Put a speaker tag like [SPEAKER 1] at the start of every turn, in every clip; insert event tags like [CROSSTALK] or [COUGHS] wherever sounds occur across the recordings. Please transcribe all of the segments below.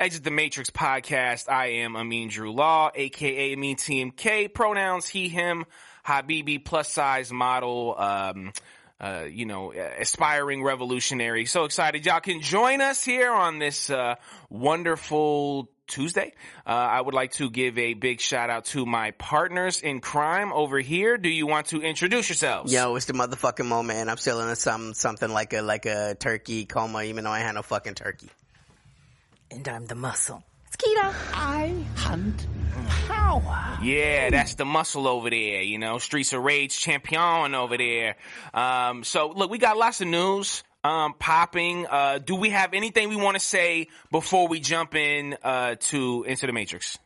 [SPEAKER 1] Exit the Matrix podcast. I am Amin Drew Law, aka Amin TMK. Pronouns he, him, Habibi, plus size model, um, uh, you know, aspiring revolutionary. So excited y'all can join us here on this, uh, wonderful Tuesday. Uh, I would like to give a big shout out to my partners in crime over here. Do you want to introduce yourselves?
[SPEAKER 2] Yo, it's the motherfucking moment. I'm still in some something like a like a turkey coma, even though I had no fucking turkey.
[SPEAKER 3] And I'm the muscle. It's Keto.
[SPEAKER 4] I hunt power.
[SPEAKER 1] Yeah, that's the muscle over there, you know, Streets of Rage champion over there. Um, so look, we got lots of news, um, popping. Uh, do we have anything we want to say before we jump in, uh, to, into the Matrix?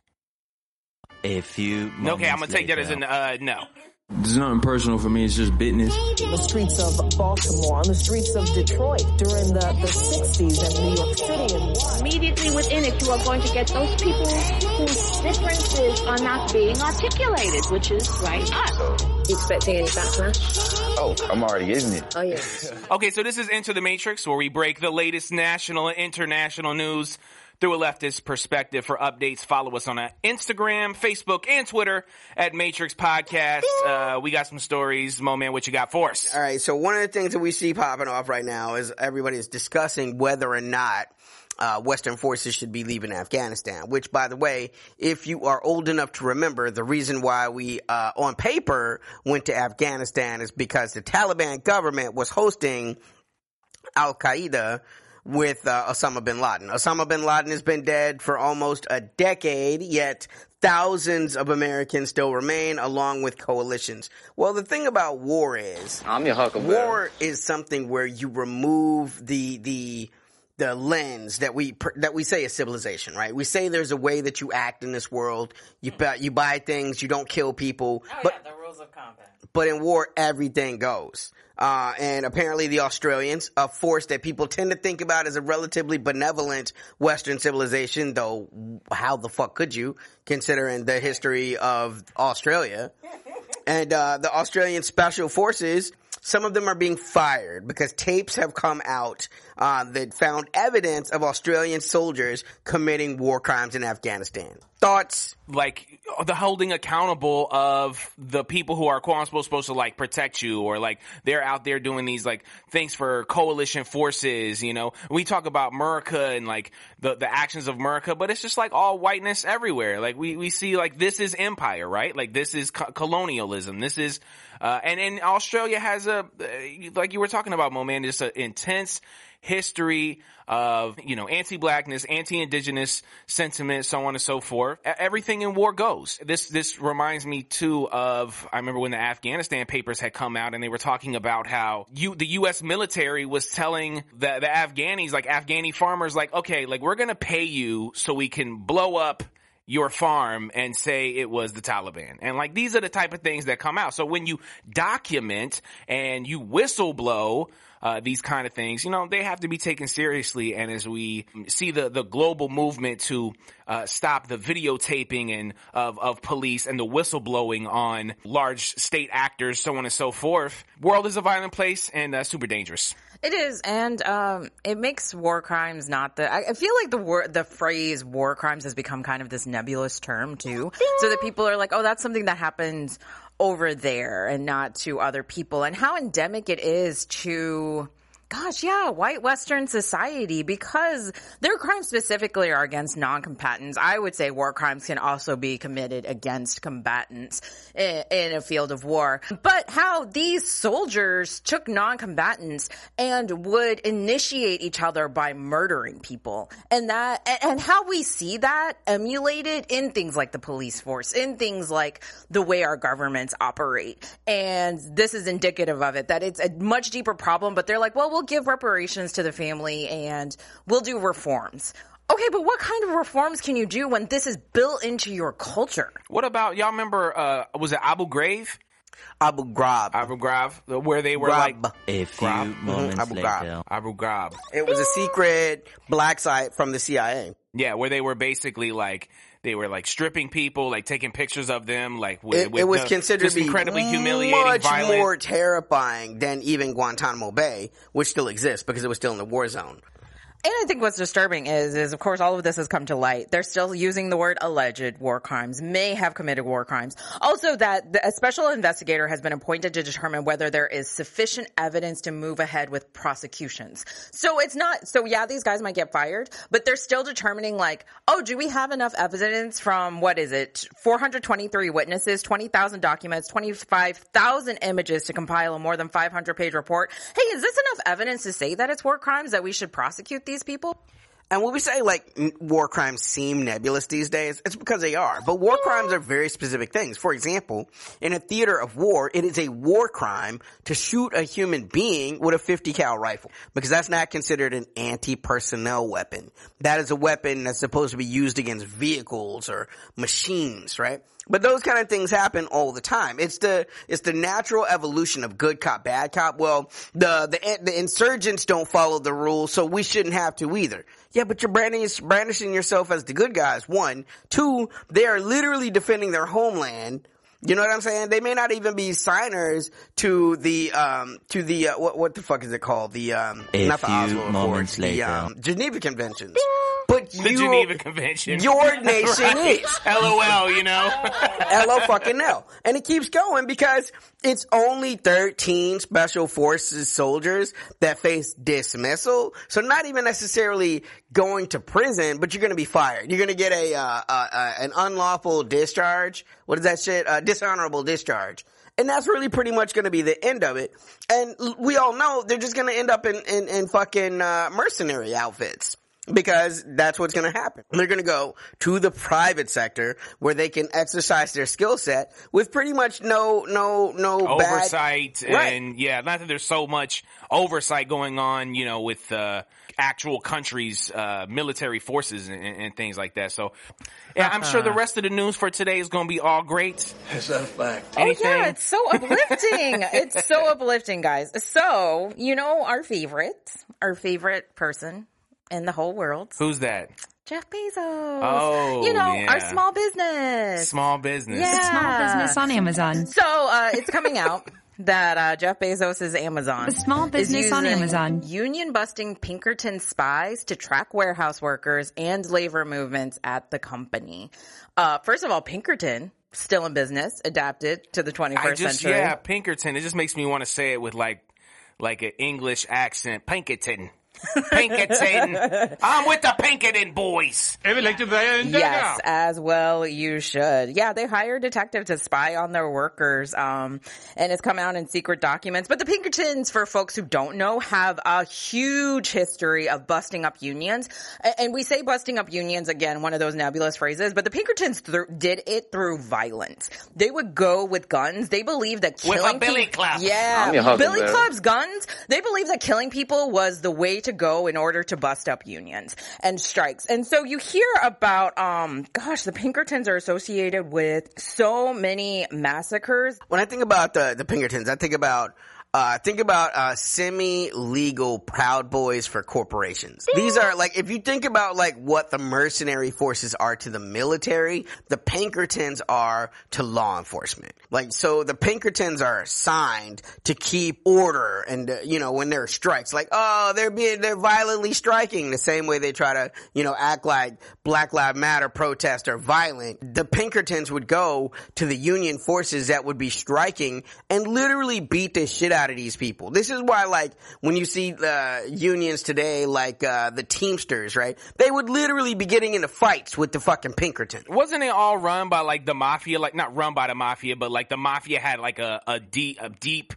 [SPEAKER 5] A few
[SPEAKER 1] Okay, I'm gonna take that as a uh, no.
[SPEAKER 6] It's nothing personal for me. It's just business.
[SPEAKER 7] the streets of Baltimore, on the streets of Detroit during the, the 60s and New York City. And
[SPEAKER 8] immediately within it, you are going to get those people whose differences are not being articulated, which is right us.
[SPEAKER 9] You expecting any backlash?
[SPEAKER 10] Oh, I'm already getting it.
[SPEAKER 9] Oh, yeah. [LAUGHS]
[SPEAKER 1] Okay, so this is Into the Matrix, where we break the latest national and international news through a leftist perspective. For updates, follow us on Instagram, Facebook, and Twitter at Matrix Podcast. Uh, we got some stories. Mo man, what you got for us?
[SPEAKER 2] All right. So one of the things that we see popping off right now is everybody is discussing whether or not uh, Western forces should be leaving Afghanistan. Which, by the way, if you are old enough to remember, the reason why we, uh, on paper, went to Afghanistan is because the Taliban government was hosting Al Qaeda with uh, Osama bin Laden. Osama bin Laden has been dead for almost a decade, yet thousands of Americans still remain along with coalitions. Well, the thing about war is
[SPEAKER 10] I'm your huckleberry.
[SPEAKER 2] war is something where you remove the the the lens that we that we say is civilization, right? We say there's a way that you act in this world. You buy, you buy things, you don't kill people,
[SPEAKER 3] Oh
[SPEAKER 2] but
[SPEAKER 3] yeah, the rules of combat.
[SPEAKER 2] but in war, everything goes. Uh, and apparently the Australians, a force that people tend to think about as a relatively benevolent Western civilization, though how the fuck could you, considering the history of Australia? [LAUGHS] And, uh, the Australian Special Forces, some of them are being fired because tapes have come out, uh, that found evidence of Australian soldiers committing war crimes in Afghanistan. Thoughts?
[SPEAKER 1] like the holding accountable of the people who are quote unquote supposed to like protect you or like they're out there doing these like things for coalition forces, you know. We talk about America and like the the actions of America, but it's just like all whiteness everywhere. Like we we see like this is empire, right? Like this is co- colonialism. This is uh and and Australia has a uh, like you were talking about, Mo man, just an intense history of, you know, anti-blackness, anti-indigenous sentiment, so on and so forth. Everything in war goes. This, this reminds me too of, I remember when the Afghanistan papers had come out and they were talking about how you, the U.S. military was telling the, the Afghanis, like Afghani farmers, like, okay, like we're gonna pay you so we can blow up your farm and say it was the Taliban. And like these are the type of things that come out. So when you document and you whistleblow uh, these kind of things, you know, they have to be taken seriously. And as we see the, the global movement to uh, stop the videotaping and of, of police and the whistleblowing on large state actors, so on and so forth, world is a violent place and uh, super dangerous.
[SPEAKER 3] It is, and um, it makes war crimes not the. I, I feel like the word, the phrase "war crimes" has become kind of this nebulous term too, so that people are like, "Oh, that's something that happens over there and not to other people," and how endemic it is to. Gosh, yeah, white Western society because their crimes specifically are against non-combatants. I would say war crimes can also be committed against combatants in, in a field of war. But how these soldiers took non-combatants and would initiate each other by murdering people. And that, and- and how we see that emulated in things like the police force, in things like the way our governments operate. And this is indicative of it, that it's a much deeper problem, but they're like, well, we'll give reparations to the family and we'll do reforms. Okay, but what kind of reforms can you do when this is built into your culture?
[SPEAKER 1] What about, y'all remember, uh, was it Abu Ghraib?
[SPEAKER 2] Abu Ghraib.
[SPEAKER 1] Abu Ghraib, where they were like,
[SPEAKER 5] A few
[SPEAKER 1] Grab.
[SPEAKER 5] moments
[SPEAKER 2] Abu Ghraib.
[SPEAKER 5] later.
[SPEAKER 1] Abu Ghraib.
[SPEAKER 2] It was a secret black site from the CIA.
[SPEAKER 1] Yeah, where they were basically like they were like stripping people, like taking pictures of them, like with,
[SPEAKER 2] It,
[SPEAKER 1] with
[SPEAKER 2] it was considered
[SPEAKER 1] just
[SPEAKER 2] to be
[SPEAKER 1] incredibly humiliating,
[SPEAKER 2] much
[SPEAKER 1] violent.
[SPEAKER 2] more terrifying than even Guantanamo Bay, which still exists because it was still in the war zone.
[SPEAKER 3] And I think what's disturbing is, is of course, all of this has come to light. They're still using the word alleged war crimes, may have committed war crimes. Also, that a special investigator has been appointed to determine whether there is sufficient evidence to move ahead with prosecutions. So it's not, so yeah, these guys might get fired, but they're still determining like, oh, do we have enough evidence from, what is it, 423 witnesses, 20,000 documents, 25,000 images to compile a more than 500 page report? Hey, is this enough evidence to say that it's war crimes that we should prosecute these people?
[SPEAKER 2] And when we say like war crimes seem nebulous these days, it's because they are. But war crimes are very specific things. For example, in a theater of war, it is a war crime to shoot a human being with a 50 cal rifle because that's not considered an anti-personnel weapon. That is a weapon that's supposed to be used against vehicles or machines, right? But those kind of things happen all the time. It's the it's the natural evolution of good cop, bad cop. Well, the the the insurgents don't follow the rules, so we shouldn't have to either. Yeah, but you're brandishing yourself as the good guys. One, two, they are literally defending their homeland. You know what I'm saying? They may not even be signers to the um to the uh, what what the fuck is it called? The um
[SPEAKER 5] A
[SPEAKER 2] not the
[SPEAKER 5] few
[SPEAKER 2] Oslo
[SPEAKER 5] moments
[SPEAKER 2] Accords, the
[SPEAKER 5] later.
[SPEAKER 2] um, Geneva Conventions. But
[SPEAKER 1] The
[SPEAKER 2] you,
[SPEAKER 1] Geneva Convention.
[SPEAKER 2] your [LAUGHS] nation
[SPEAKER 1] Right?
[SPEAKER 2] is.
[SPEAKER 1] LOL, you know? [LAUGHS]
[SPEAKER 2] LO fucking L. And it keeps going because it's only 13 special forces soldiers that face dismissal. So not even necessarily going to prison, but you're going to be fired. You're going to get a, uh, uh, uh, an unlawful discharge. What is that shit? Uh, dishonorable discharge. And that's really pretty much going to be the end of it. And we all know they're just going to end up in, in, in fucking, uh, mercenary outfits because that's what's going to happen. They're going to go to the private sector where they can exercise their skill set with pretty much no, no, no bad-
[SPEAKER 1] oversight
[SPEAKER 2] Right.
[SPEAKER 1] and yeah, not that there's so much oversight going on, you know, with uh, actual countries' uh, military forces and, and things like that. So, yeah, I'm sure the
[SPEAKER 2] Uh-huh.
[SPEAKER 1] rest of the news for today is going to be all great.
[SPEAKER 10] Is that a fact?
[SPEAKER 1] Anything?
[SPEAKER 3] Oh yeah, it's so uplifting. [LAUGHS] it's so uplifting, guys. So, you know our favorite, our favorite person in the whole world,
[SPEAKER 1] Who's that?
[SPEAKER 3] Jeff Bezos.
[SPEAKER 1] Oh,
[SPEAKER 3] you know,
[SPEAKER 1] yeah.
[SPEAKER 3] our small business.
[SPEAKER 1] Small business.
[SPEAKER 3] Yeah.
[SPEAKER 11] Small business on Amazon.
[SPEAKER 3] So, uh, it's coming out that, uh, Jeff Bezos' is Amazon.
[SPEAKER 11] The small
[SPEAKER 3] is
[SPEAKER 11] business on Amazon.
[SPEAKER 3] Union busting Pinkerton spies to track warehouse workers and labor movements at the company. Uh, first of all, Pinkerton, still in business, adapted to the 21st
[SPEAKER 1] just
[SPEAKER 3] century.
[SPEAKER 1] yeah, Pinkerton. It just makes me want to say it with like like an English accent. Pinkerton. Pinkerton. [LAUGHS] I'm with the Pinkerton boys.
[SPEAKER 3] Yes, as well you should. Yeah, they hire detectives to spy on their workers, um, and it's come out in secret documents. But the Pinkertons, for folks who don't know, have a huge history of busting up unions. And we say busting up unions again, one of those nebulous phrases, but the Pinkertons thr did it through violence. They would go with guns. They believed that
[SPEAKER 1] With a
[SPEAKER 3] killing
[SPEAKER 1] billy club.
[SPEAKER 3] Yeah, billy clubs, guns. They believed that killing people was the way to go in order to bust up unions and strikes. And so you hear about, um, gosh, the Pinkertons are associated with so many massacres.
[SPEAKER 2] When I think about the, the Pinkertons, I think about uh, think about uh, semi-legal proud boys for corporations. These are like if you think about like what the mercenary forces are to the military, the Pinkertons are to law enforcement. Like so, the Pinkertons are assigned to keep order, and uh, you know when there are strikes, like oh they're being they're violently striking the same way they try to you know act like Black Lives Matter protests are violent. The Pinkertons would go to the Union forces that would be striking and literally beat the shit out of these people. This is why, like, when you see uh, unions today, like uh, the Teamsters, right? They would literally be getting into fights with the fucking Pinkerton.
[SPEAKER 1] Wasn't it all run by like the mafia? Like not run by the mafia, but like the mafia had like a, a deep, a deep,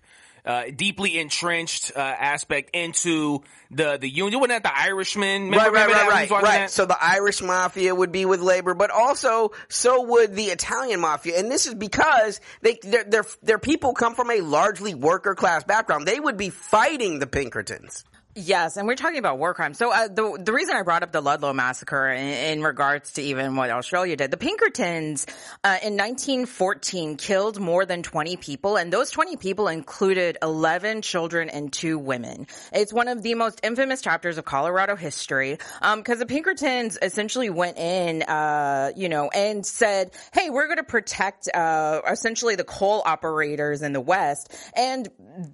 [SPEAKER 1] uh, deeply entrenched uh, aspect into the the union. Wasn't that the Irishman? Remember,
[SPEAKER 2] right, right,
[SPEAKER 1] remember
[SPEAKER 2] right, right, right. So the Irish mafia would be with labor, but also so would the Italian mafia, and this is because they their their their people come from a largely worker class background. They would be fighting the Pinkertons.
[SPEAKER 3] Yes, and we're talking about war crimes. So uh, the the reason I brought up the Ludlow massacre in, in regards to even what Australia did, the Pinkertons uh, in 1914 killed more than 20 people, and those 20 people included 11 children and two women. It's one of the most infamous chapters of Colorado history because the Pinkertons essentially went in, uh, you know, and said, "Hey, we're going to protect uh, essentially the coal operators in the West," and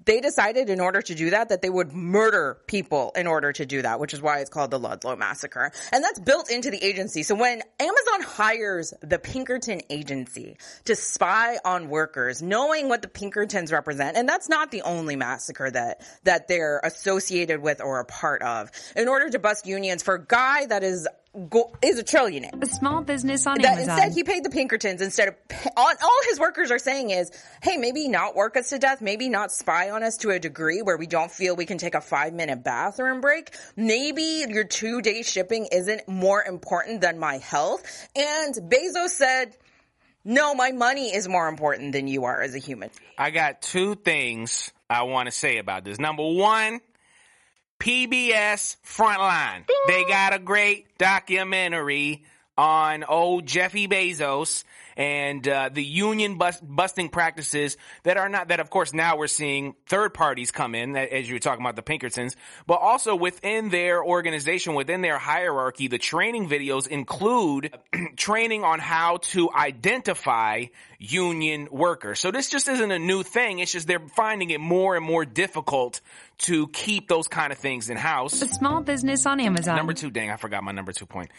[SPEAKER 3] they decided in order to do that that they would murder people in order to do that, which is why it's called the Ludlow Massacre. And that's built into the agency. So when Amazon hires the Pinkerton agency to spy on workers, knowing what the Pinkertons represent, and that's not the only massacre that, that they're associated with or a part of, in order to bust unions for a guy that is Go, is a trillionaire.
[SPEAKER 11] A small business on
[SPEAKER 3] that
[SPEAKER 11] Amazon.
[SPEAKER 3] Instead, he paid the Pinkertons instead of pay, all, all his workers are saying is, hey, maybe not work us to death, maybe not spy on us to a degree where we don't feel we can take a five minute bathroom break. Maybe your two day shipping isn't more important than my health. And Bezos said, no, my money is more important than you are as a human.
[SPEAKER 1] I got two things I want to say about this. Number one, PBS Frontline. They got a great documentary on old Jeffy Bezos and uh, the union bust, busting practices that are not that of course now we're seeing third parties come in as you were talking about the Pinkertons but also within their organization within their hierarchy the training videos include [CLEARS THROAT] training on how to identify union workers. So this just isn't a new thing. It's just they're finding it more and more difficult to keep those kind of things in house
[SPEAKER 11] a small business on Amazon.
[SPEAKER 1] Number two dang I forgot my number two point.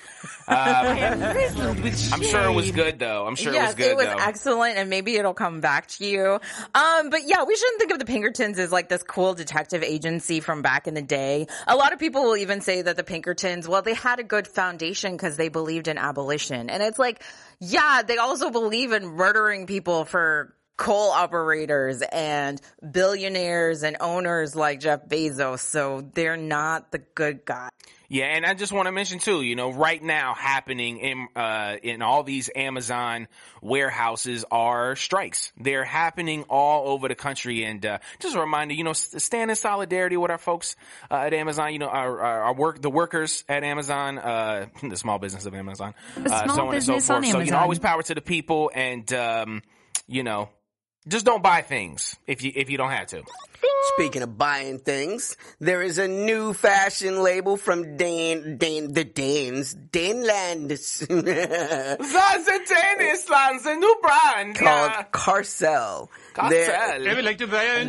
[SPEAKER 1] Uh, [LAUGHS] I'm sure it was good though. I'm sure
[SPEAKER 3] yes,
[SPEAKER 1] it was good.
[SPEAKER 3] It was
[SPEAKER 1] though.
[SPEAKER 3] excellent, and maybe it'll come back to you. Um, but yeah, we shouldn't think of the Pinkertons as like this cool detective agency from back in the day. A lot of people will even say that the Pinkertons, well, they had a good foundation because they believed in abolition, and it's like, yeah, they also believe in murdering people for coal operators and billionaires and owners like Jeff Bezos. So they're not the good guy.
[SPEAKER 1] Yeah, and I just want to mention too, you know, right now happening in uh, in all these Amazon warehouses are strikes. They're happening all over the country, and uh, just a reminder, you know, stand in solidarity with our folks uh, at Amazon. You know, our, our, our, work, the workers at Amazon, uh, [LAUGHS] the small business of Amazon,
[SPEAKER 11] the small
[SPEAKER 1] so on and so forth. So you know, always power to the people, and um, you know, just don't buy things if you if you don't have to.
[SPEAKER 2] Speaking of buying things, there is a new fashion label from Dan, Dan, the Danes, Daneland. [LAUGHS]
[SPEAKER 1] That's a Danish land's a new brand
[SPEAKER 2] called
[SPEAKER 1] yeah.
[SPEAKER 2] Carcel.
[SPEAKER 1] Carcel.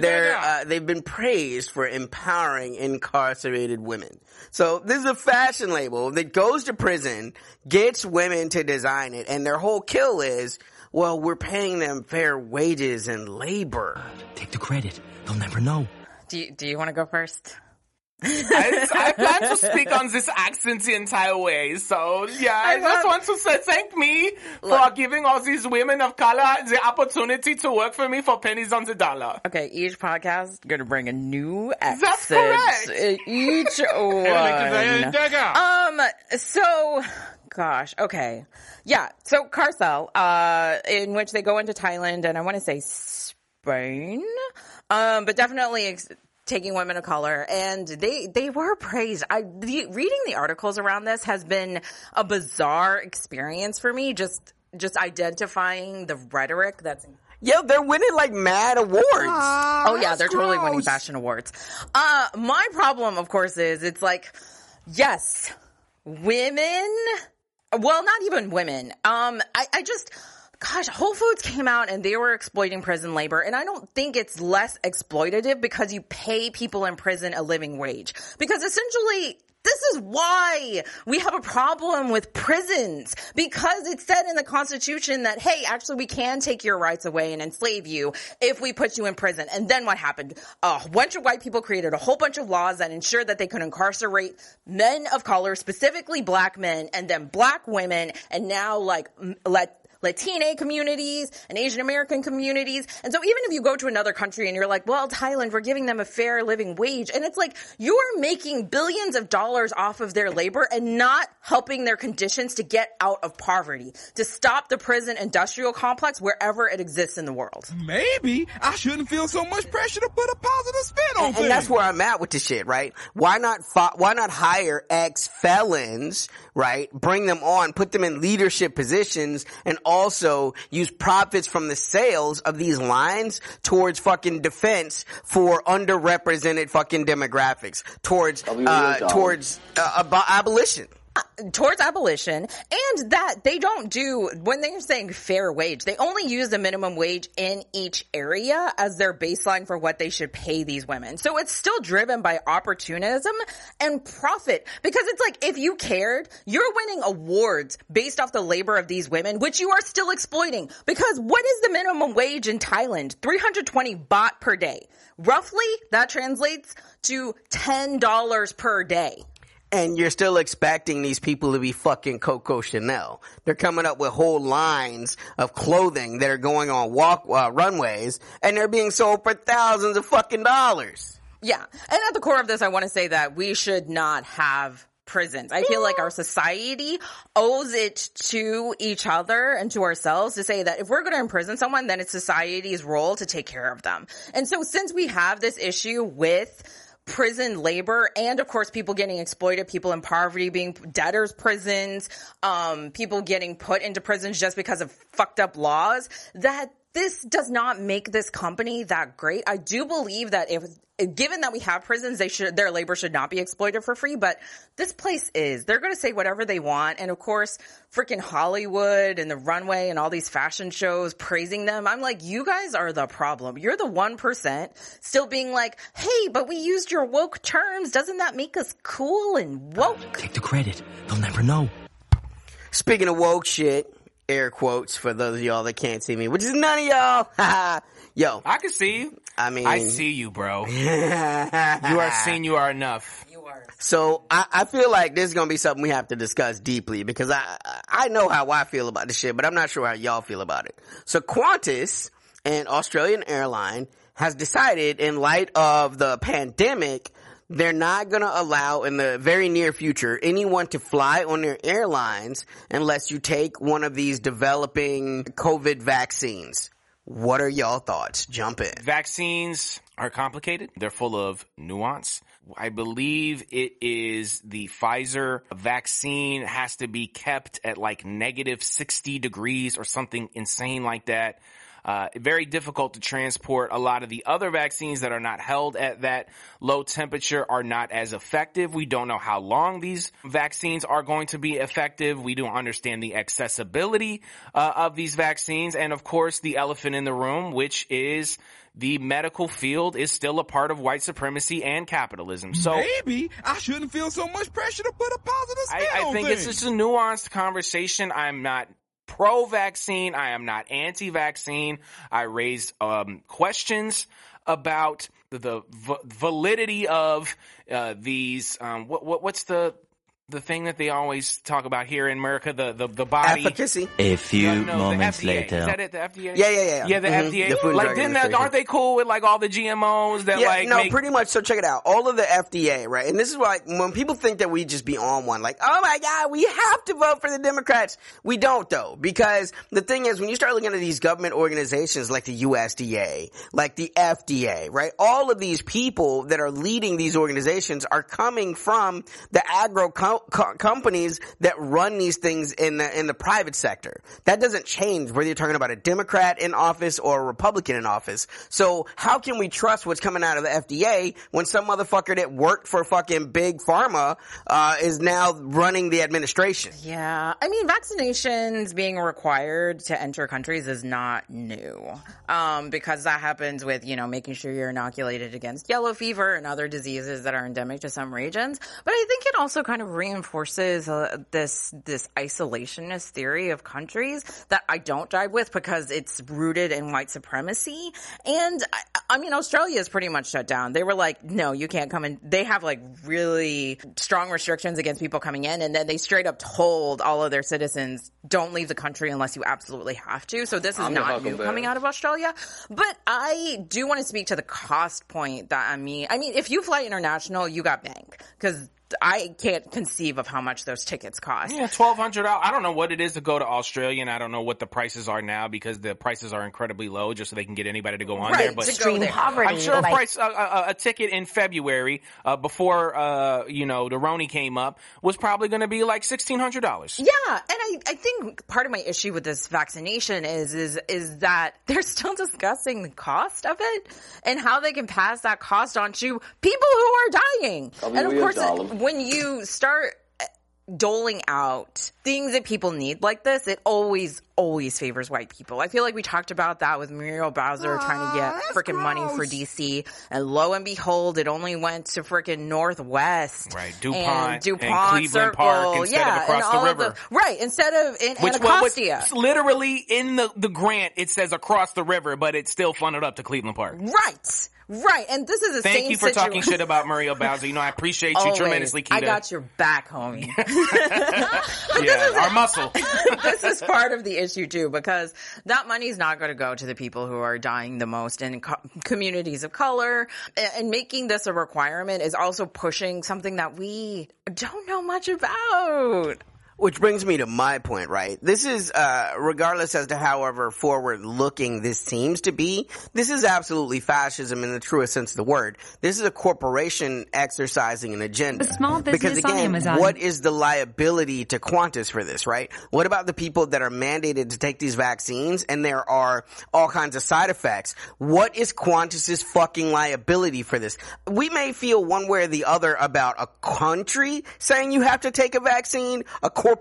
[SPEAKER 2] They're, uh, they've been praised for empowering incarcerated women. So this is a fashion label that goes to prison, gets women to design it, and their whole kill is, well, we're paying them fair wages and labor.
[SPEAKER 12] Take the credit. They'll never know.
[SPEAKER 3] Do you, do you want to go first?
[SPEAKER 1] I, I, plan to speak on this accent the entire way, so yeah, I, I just want to say thank me
[SPEAKER 3] Look.
[SPEAKER 1] for giving all these women of color the opportunity to work for me for pennies on the dollar.
[SPEAKER 3] Okay, each podcast going to bring a new accent.
[SPEAKER 1] That's correct.
[SPEAKER 3] Each [LAUGHS] one. um, so, gosh, okay. Yeah, so Carcel, uh, in which they go into Thailand and I want to say Spain, um, but definitely ex- taking women of color and they they were praised i the, reading the articles around this has been a bizarre experience for me just just identifying the rhetoric that's
[SPEAKER 2] yeah, they're winning like mad awards.
[SPEAKER 3] Oh yeah, they're gross. totally winning fashion awards. Uh, my problem, of course, is it's like, yes, women, well, not even women. Um, I, I just, gosh, Whole Foods came out and they were exploiting prison labor. And I don't think it's less exploitative because you pay people in prison a living wage. Because essentially, this is why we have a problem with prisons because it's said in the constitution that hey actually we can take your rights away and enslave you if we put you in prison. And then what happened? A bunch of white people created a whole bunch of laws that ensured that they could incarcerate men of color specifically black men and then black women and now like let Latina communities and Asian American communities. And so even if you go to another country and you're like, well, Thailand, we're giving them a fair living wage. And it's like, you're making billions of dollars off of their labor and not helping their conditions to get out of poverty, to stop the prison industrial complex wherever it exists in the world.
[SPEAKER 13] Maybe I shouldn't feel so much pressure to put a positive spin on
[SPEAKER 2] and,
[SPEAKER 13] things.
[SPEAKER 2] and that's where I'm at with this shit, right? Why not, fo- why not hire ex felons, right? Bring them on, put them in leadership positions and also use profits from the sales of these lines towards fucking defense for underrepresented fucking demographics, towards, uh, towards, uh, ab- abolition.
[SPEAKER 3] Towards abolition and that they don't do when they're saying fair wage they only use the minimum wage in each area as their baseline for what they should pay these women. So it's still driven by opportunism and profit because it's like if you cared you're winning awards based off the labor of these women which you are still exploiting. Because what is the minimum wage in Thailand? 320 baht per day. Roughly that translates to $10 per day
[SPEAKER 2] and you're still expecting these people to be fucking Coco Chanel. They're coming up with whole lines of clothing that are going on walk uh, runways, and they're being sold for thousands of fucking dollars.
[SPEAKER 3] Yeah, and at the core of this, I want to say that we should not have prisons. I feel like our society owes it to each other and to ourselves to say that if we're going to imprison someone, then it's society's role to take care of them. And so since we have this issue with prison labor and of course people getting exploited, people in poverty being debtors prisons, um, people getting put into prisons just because of fucked up laws, that this does not make this company that great. I do believe that if given that we have prisons, they should their labor should not be exploited for free. But this place is. They're going to say whatever they want, and of course, freaking Hollywood and the runway and all these fashion shows praising them. I'm like, you guys are the problem. You're the one percent still being like, hey, but we used your woke terms. Doesn't that make us cool and woke?
[SPEAKER 12] Take the credit. They'll never know.
[SPEAKER 2] Speaking of woke shit, air quotes for those of y'all that can't see me, which is none of y'all. [LAUGHS] Yo,
[SPEAKER 1] I can see you.
[SPEAKER 2] I mean,
[SPEAKER 1] I see you, bro. [LAUGHS] you are seen. You are enough.
[SPEAKER 3] You are.
[SPEAKER 2] So I, I feel like this is gonna be something we have to discuss deeply because I I know how I feel about this shit, but I'm not sure how y'all feel about it. So Qantas, an Australian airline, has decided in light of the pandemic they're not going to allow in the very near future anyone to fly on their airlines unless you take one of these developing COVID vaccines. What are y'all thoughts? Jump in.
[SPEAKER 1] Vaccines are complicated. They're full of nuance. I believe it is the Pfizer vaccine has to be kept at like negative 60 degrees or something insane like that. Uh, very difficult to transport. A lot of the other vaccines that are not held at that low temperature are not as effective. We don't know how long these vaccines are going to be effective. We don't understand the accessibility uh, of these vaccines. And of course, the elephant in the room, which is the medical field is still a part of white supremacy and capitalism. So
[SPEAKER 13] maybe I shouldn't feel so much pressure to put a positive spin
[SPEAKER 1] I, I think
[SPEAKER 13] things.
[SPEAKER 1] it's just a nuanced conversation. I'm not pro-vaccine. I am not anti-vaccine. I raised um, questions about the, the v- validity of uh, these. Um, what, what what's the the thing that they always talk about here in America? The the, the body
[SPEAKER 2] Efficacy.
[SPEAKER 5] A few
[SPEAKER 1] No, no,
[SPEAKER 5] moments
[SPEAKER 1] the
[SPEAKER 5] later.
[SPEAKER 1] Is that it? The FDA?
[SPEAKER 2] Yeah, yeah, yeah.
[SPEAKER 1] Yeah, the
[SPEAKER 2] Mhm.
[SPEAKER 1] FDA.
[SPEAKER 2] The Food
[SPEAKER 1] like,
[SPEAKER 2] Drug
[SPEAKER 1] didn't that, aren't they cool with like all the GMOs that
[SPEAKER 2] yeah,
[SPEAKER 1] like
[SPEAKER 2] no,
[SPEAKER 1] make
[SPEAKER 2] pretty much. So check it out. All of the FDA, right? And this is why when people think that we just be on one, like, oh my god, we have to vote for the Democrats. We don't though, because the thing is, when you start looking at these government organizations like the USDA, like the FDA, right? All of these people that are leading these organizations are coming from the agro co- co- companies that run these things in the in the private sector. That doesn't change whether you're talking about a Democrat in office or a Republican in office. So how can we trust what's coming out of the FDA when some motherfucker that worked for fucking big pharma uh, is now running the administration?
[SPEAKER 3] Yeah, I mean, vaccinations being required to enter countries is not new, um, because that happens with you know making sure you're inoculated against yellow fever and other diseases that are endemic to some regions. But I think it also kind of reinforces uh, this this isolationist theory of countries that I don't jive with because it's rooted in white supremacy. And I, I mean, Australia is pretty much shut down. They were like, no, you can't come in. They have like really strong restrictions against people coming in, and then they straight up told all of their citizens, don't leave the country unless you absolutely have to. So this is
[SPEAKER 10] I'm
[SPEAKER 3] not new coming out of Australia. But I do want to speak to the cost point that I mean, I mean, if you fly international, you got bank because I can't conceive of how much those tickets cost.
[SPEAKER 1] Yeah, twelve hundred. I don't know what it is to go to Australia, and I don't know what the prices are now because the prices are incredibly low, just so they can get anybody to go on
[SPEAKER 3] Right,
[SPEAKER 1] there. But
[SPEAKER 3] to go there.
[SPEAKER 1] I'm sure a price a, a, a ticket in February uh, before uh, you know the Roni came up was probably going to be like sixteen hundred dollars.
[SPEAKER 3] Yeah, and I, I think part of my issue with this vaccination is is is that [LAUGHS] they're still discussing the cost of it and how they can pass that cost on to people who are dying.
[SPEAKER 10] Probably
[SPEAKER 3] and of course,
[SPEAKER 10] dollar.
[SPEAKER 3] When you start uh, doling out things that people need like this, it always, always favors white people. I feel like we talked about that with Muriel Bowser trying to get freaking money for DC. And lo and behold, it only went to freaking Northwest.
[SPEAKER 1] Right. DuPont
[SPEAKER 3] and
[SPEAKER 1] and
[SPEAKER 3] DuPont
[SPEAKER 1] Cleveland
[SPEAKER 3] Circle.
[SPEAKER 1] Park instead of
[SPEAKER 3] yeah,
[SPEAKER 1] across the
[SPEAKER 3] all of
[SPEAKER 1] river.
[SPEAKER 3] right. Instead of in
[SPEAKER 1] Which what was
[SPEAKER 3] Anacostia.
[SPEAKER 1] literally in the, the grant, it says across the river, but it's still funded up to Cleveland Park.
[SPEAKER 3] Right. Right. And this is the
[SPEAKER 1] Thank
[SPEAKER 3] same
[SPEAKER 1] you for
[SPEAKER 3] situa-
[SPEAKER 1] talking shit about Muriel Bowser. You know, I appreciate you tremendously, Keita.
[SPEAKER 3] I got your back, homie. [LAUGHS]
[SPEAKER 1] yeah, [LAUGHS] our muscle. [LAUGHS]
[SPEAKER 3] this is part of the issue too, because that money is not going to go to the people who are dying the most in co- communities of color. And making this a requirement is also pushing something that we don't know much about.
[SPEAKER 2] Which brings me to my point, right? This is, uh, regardless as to however forward looking this seems to be, this is absolutely fascism in the truest sense of the word. This is a corporation exercising an agenda.
[SPEAKER 11] small
[SPEAKER 2] because
[SPEAKER 11] business on
[SPEAKER 2] again,
[SPEAKER 11] Amazon.
[SPEAKER 2] what is the liability to Qantas for this, right? What about the people that are mandated to take these vaccines and there are all kinds of side effects? What is Qantas's fucking liability for this? We may feel one way or the other about a country saying you have to take a vaccine, a corporation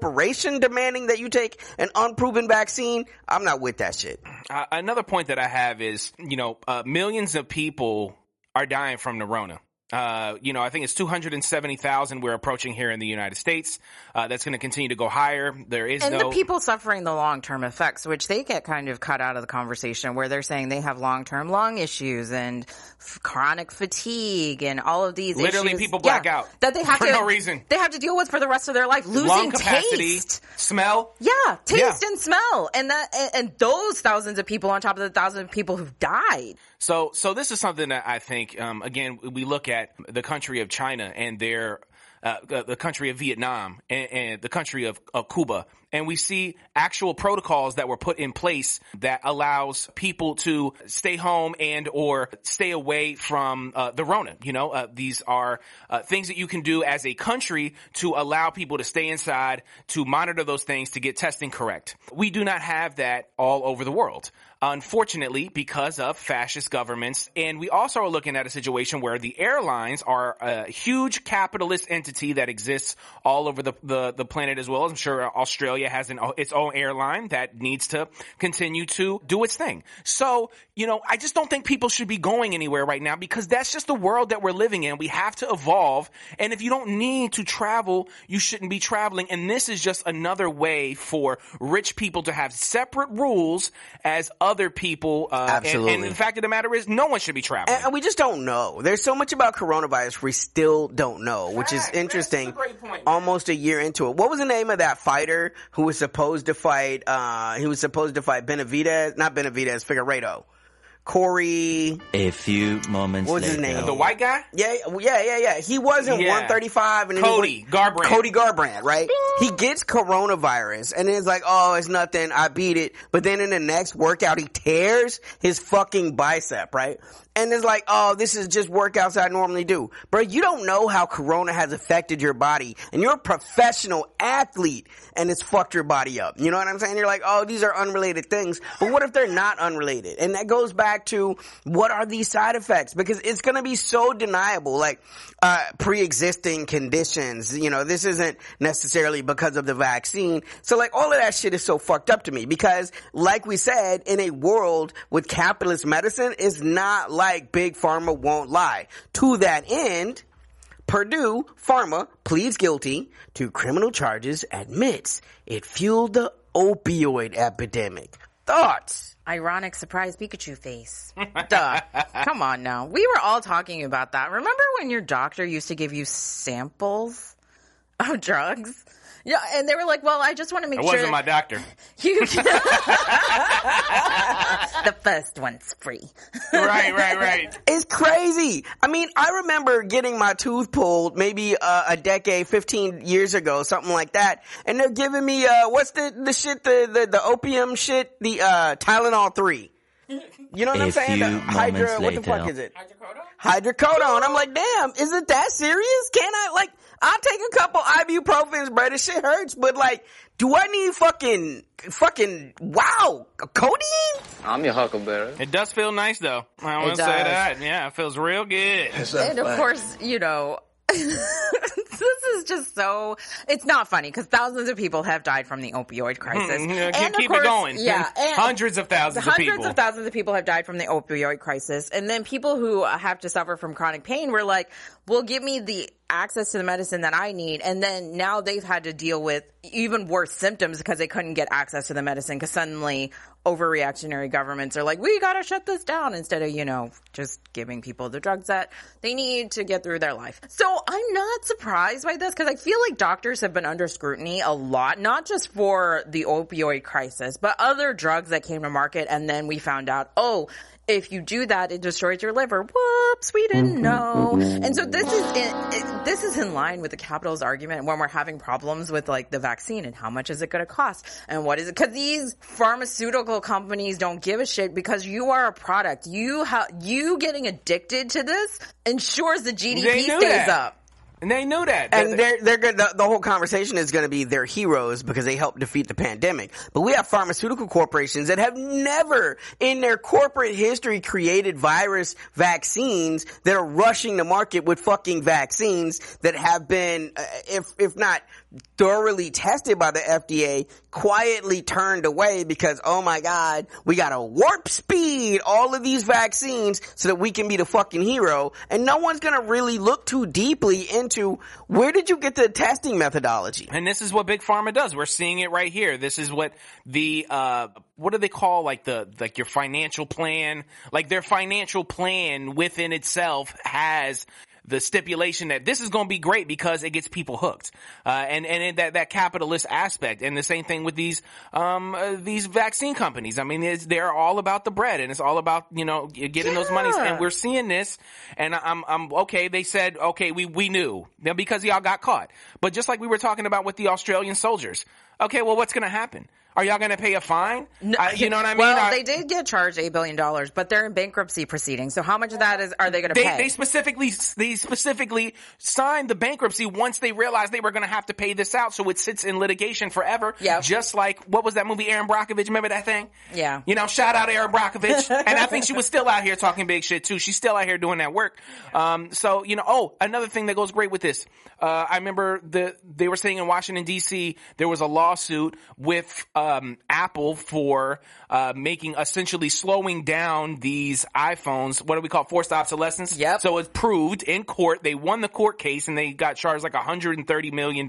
[SPEAKER 2] demanding that you take an unproven vaccine. I'm not with that shit.
[SPEAKER 1] Uh, another point that I have is, you know, uh, millions of people are dying from the Rona. Uh, you know, I think it's 270,000 we're approaching here in the United States. Uh, that's going to continue to go higher. There is
[SPEAKER 3] And
[SPEAKER 1] no
[SPEAKER 3] the people suffering the long term effects, which they get kind of cut out of the conversation, where they're saying they have long term lung issues and f- chronic fatigue and all of these
[SPEAKER 1] Literally
[SPEAKER 3] issues.
[SPEAKER 1] people black
[SPEAKER 3] Yeah,
[SPEAKER 1] out
[SPEAKER 3] that they have
[SPEAKER 1] for
[SPEAKER 3] to
[SPEAKER 1] no reason.
[SPEAKER 3] They have to deal with for the rest of their life, losing
[SPEAKER 1] lung capacity,
[SPEAKER 3] taste.
[SPEAKER 1] smell.
[SPEAKER 3] Yeah, taste
[SPEAKER 1] Yeah.
[SPEAKER 3] and smell, and that and, and those thousands of people on top of the thousands of people who've died.
[SPEAKER 1] So, so this is something that I think, um, again, we look at the country of China and their, uh, the country of Vietnam and, and the country of, of Cuba. And we see actual protocols that were put in place that allows people to stay home and or stay away from uh, the Rona. You know, uh, these are uh, things that you can do as a country to allow people to stay inside, to monitor those things, to get testing correct. We do not have that all over the world unfortunately, because of fascist governments. And we also are looking at a situation where the airlines are a huge capitalist entity that exists all over the, the, the planet as well. I'm sure Australia has an, its own airline that needs to continue to do its thing. So, you know, I just don't think people should be going anywhere right now because that's just the world that we're living in. We have to evolve. And if you don't need to travel, you shouldn't be traveling. And this is just another way for rich people to have separate rules as other people. Uh, and-
[SPEAKER 2] Absolutely.
[SPEAKER 1] And, the fact of the matter is, no one should be traveling.
[SPEAKER 2] And, and we just don't know. There's so much about coronavirus we still don't know, which is interesting. Almost a year into it. What was the name of that fighter who was supposed to fight, uh, he was supposed to fight Benavidez, not Benavidez, Figueiredo. Corey,
[SPEAKER 5] A few moments
[SPEAKER 2] what was his name?
[SPEAKER 1] the white guy?
[SPEAKER 2] Yeah, yeah, yeah, yeah. He wasn't
[SPEAKER 1] Yeah.
[SPEAKER 2] 135 and
[SPEAKER 1] Cody
[SPEAKER 2] went-
[SPEAKER 1] Garbrandt.
[SPEAKER 2] Cody Garbrandt, right? He gets coronavirus and it's like, oh, it's nothing. I beat it. But then in the next workout, he tears his fucking bicep, right? And it's like, oh, this is just workouts I normally do. Bro, you don't know how corona has affected your body and you're a professional athlete and it's fucked your body up. You know what I'm saying? You're like, oh, these are unrelated things. But what if they're not unrelated? And that goes back to what are these side effects? Because it's going to be so deniable, like, uh, pre-existing conditions. You know, this isn't necessarily because of the vaccine. So like all of that shit is so fucked up to me because like we said, in a world with capitalist medicine, it's not like big pharma won't lie. To that end, Purdue Pharma pleads guilty to criminal charges, admits it fueled the opioid epidemic. Thoughts?
[SPEAKER 3] Ironic surprise Pikachu face. [LAUGHS] Duh. Come on now. We were all talking about that. Remember when your doctor used to give you samples of drugs? Yeah, and they were like, "Well, I just want to make sure-
[SPEAKER 1] It
[SPEAKER 3] sure
[SPEAKER 1] wasn't my doctor. [LAUGHS]
[SPEAKER 3] you." [LAUGHS] [LAUGHS] the first one's free.
[SPEAKER 1] right, right, right.
[SPEAKER 2] It's crazy. I mean, I remember getting my tooth pulled maybe uh, a decade, 15 years ago, something like that. And they're giving me, uh, what's the, the shit, the, the, the opium shit? The, uh, Tylenol 3. You know what
[SPEAKER 5] A
[SPEAKER 2] I'm saying?
[SPEAKER 5] few
[SPEAKER 2] The Hydra,
[SPEAKER 5] moments
[SPEAKER 2] what the fuck
[SPEAKER 5] later.
[SPEAKER 2] is it? Hydrocodone. I'm like, damn, is it that serious? Can I, like, I'll take a couple ibuprofens, bro. This shit hurts, but like, do I need fucking, fucking, wow, codeine?
[SPEAKER 10] I'm your huckleberry.
[SPEAKER 1] It does feel nice though. I want
[SPEAKER 3] It
[SPEAKER 1] to say
[SPEAKER 3] does.
[SPEAKER 1] that. Yeah, it feels real good.
[SPEAKER 3] and of course, you know, [LAUGHS] this is just so. It's not funny because thousands of people have died from the opioid crisis.
[SPEAKER 1] Mm, yeah, keep-
[SPEAKER 3] and of
[SPEAKER 1] keep it going.
[SPEAKER 3] Yeah,
[SPEAKER 1] Hundreds of thousands of
[SPEAKER 3] hundreds
[SPEAKER 1] people.
[SPEAKER 3] of thousands of people have died from the opioid crisis, and then people who have to suffer from chronic pain were like, "Well, give me the access to the medicine that I need," and then now they've had to deal with even worse symptoms because they couldn't get access to the medicine because suddenly overreactionary governments are like, "We gotta shut this down," instead of you know just giving people the drugs that they need to get through their life. So I'm not surprised by this because I feel like doctors have been under scrutiny a lot, not just for the opioid crisis, but other drugs that came to market and then we found out, oh, if you do that, it destroys your liver. Whoops, we didn't mm-hmm. know. Mm-hmm. And so this is in, it, this is in line with the capital's argument when we're having problems with like the vaccine and how much is it going to cost and what is it? Because these pharmaceutical companies don't give a shit because you are a product. You ha- you getting addicted to this ensures the GDP stays
[SPEAKER 1] that.
[SPEAKER 3] up.
[SPEAKER 1] And they knew that.
[SPEAKER 2] And they're they're good. The, the whole conversation is going to be they're heroes because they helped defeat the pandemic. But we have pharmaceutical corporations that have never in their corporate history created virus vaccines that are rushing the market with fucking vaccines that have been, uh, if if not thoroughly tested by the FDA, quietly turned away because oh my god, we got to warp speed all of these vaccines so that we can be the fucking hero, and no one's to really look too deeply into where did you get the testing methodology.
[SPEAKER 1] And this is what Big Pharma does. We're seeing it right here. This is what the, uh, what do they call like the, like your financial plan? Like their financial plan within itself has the stipulation that this is going to be great because it gets people hooked. Uh, and, and that, that capitalist aspect. And the same thing with these, um, uh, these vaccine companies. I mean, it's, they're all about the bread and it's all about, you know, getting those monies. And we're seeing this and I'm, I'm, okay, they said, okay, we, we knew now because y'all got caught. But just like we were talking about with the Australian soldiers. Okay, well, what's going to happen? Are y'all going to pay a fine? I- you know what I mean?
[SPEAKER 3] Well, they did get charged eight billion dollars, but they're in bankruptcy proceedings. So how much of that is are they going to pay?
[SPEAKER 1] they specifically they specifically signed the bankruptcy once they realized they were going to have to pay this out, so it sits in litigation forever.
[SPEAKER 3] Yeah.
[SPEAKER 1] Just like what was that movie, Erin Brockovich? Remember that thing?
[SPEAKER 3] yeah.
[SPEAKER 1] You know, shout out Erin Brockovich. [LAUGHS] and I think she was still out here talking big shit too. She's still out here doing that work. Um, so, you know, oh, another thing that goes great with this. Uh, I remember the, they were saying in Washington DC, there was a lawsuit with, um, Apple for, uh, making, essentially slowing down these iPhones. What do we call it? forced obsolescence?
[SPEAKER 3] Yep.
[SPEAKER 1] So it's proved in court. They won the court case and they got charged like $130 million,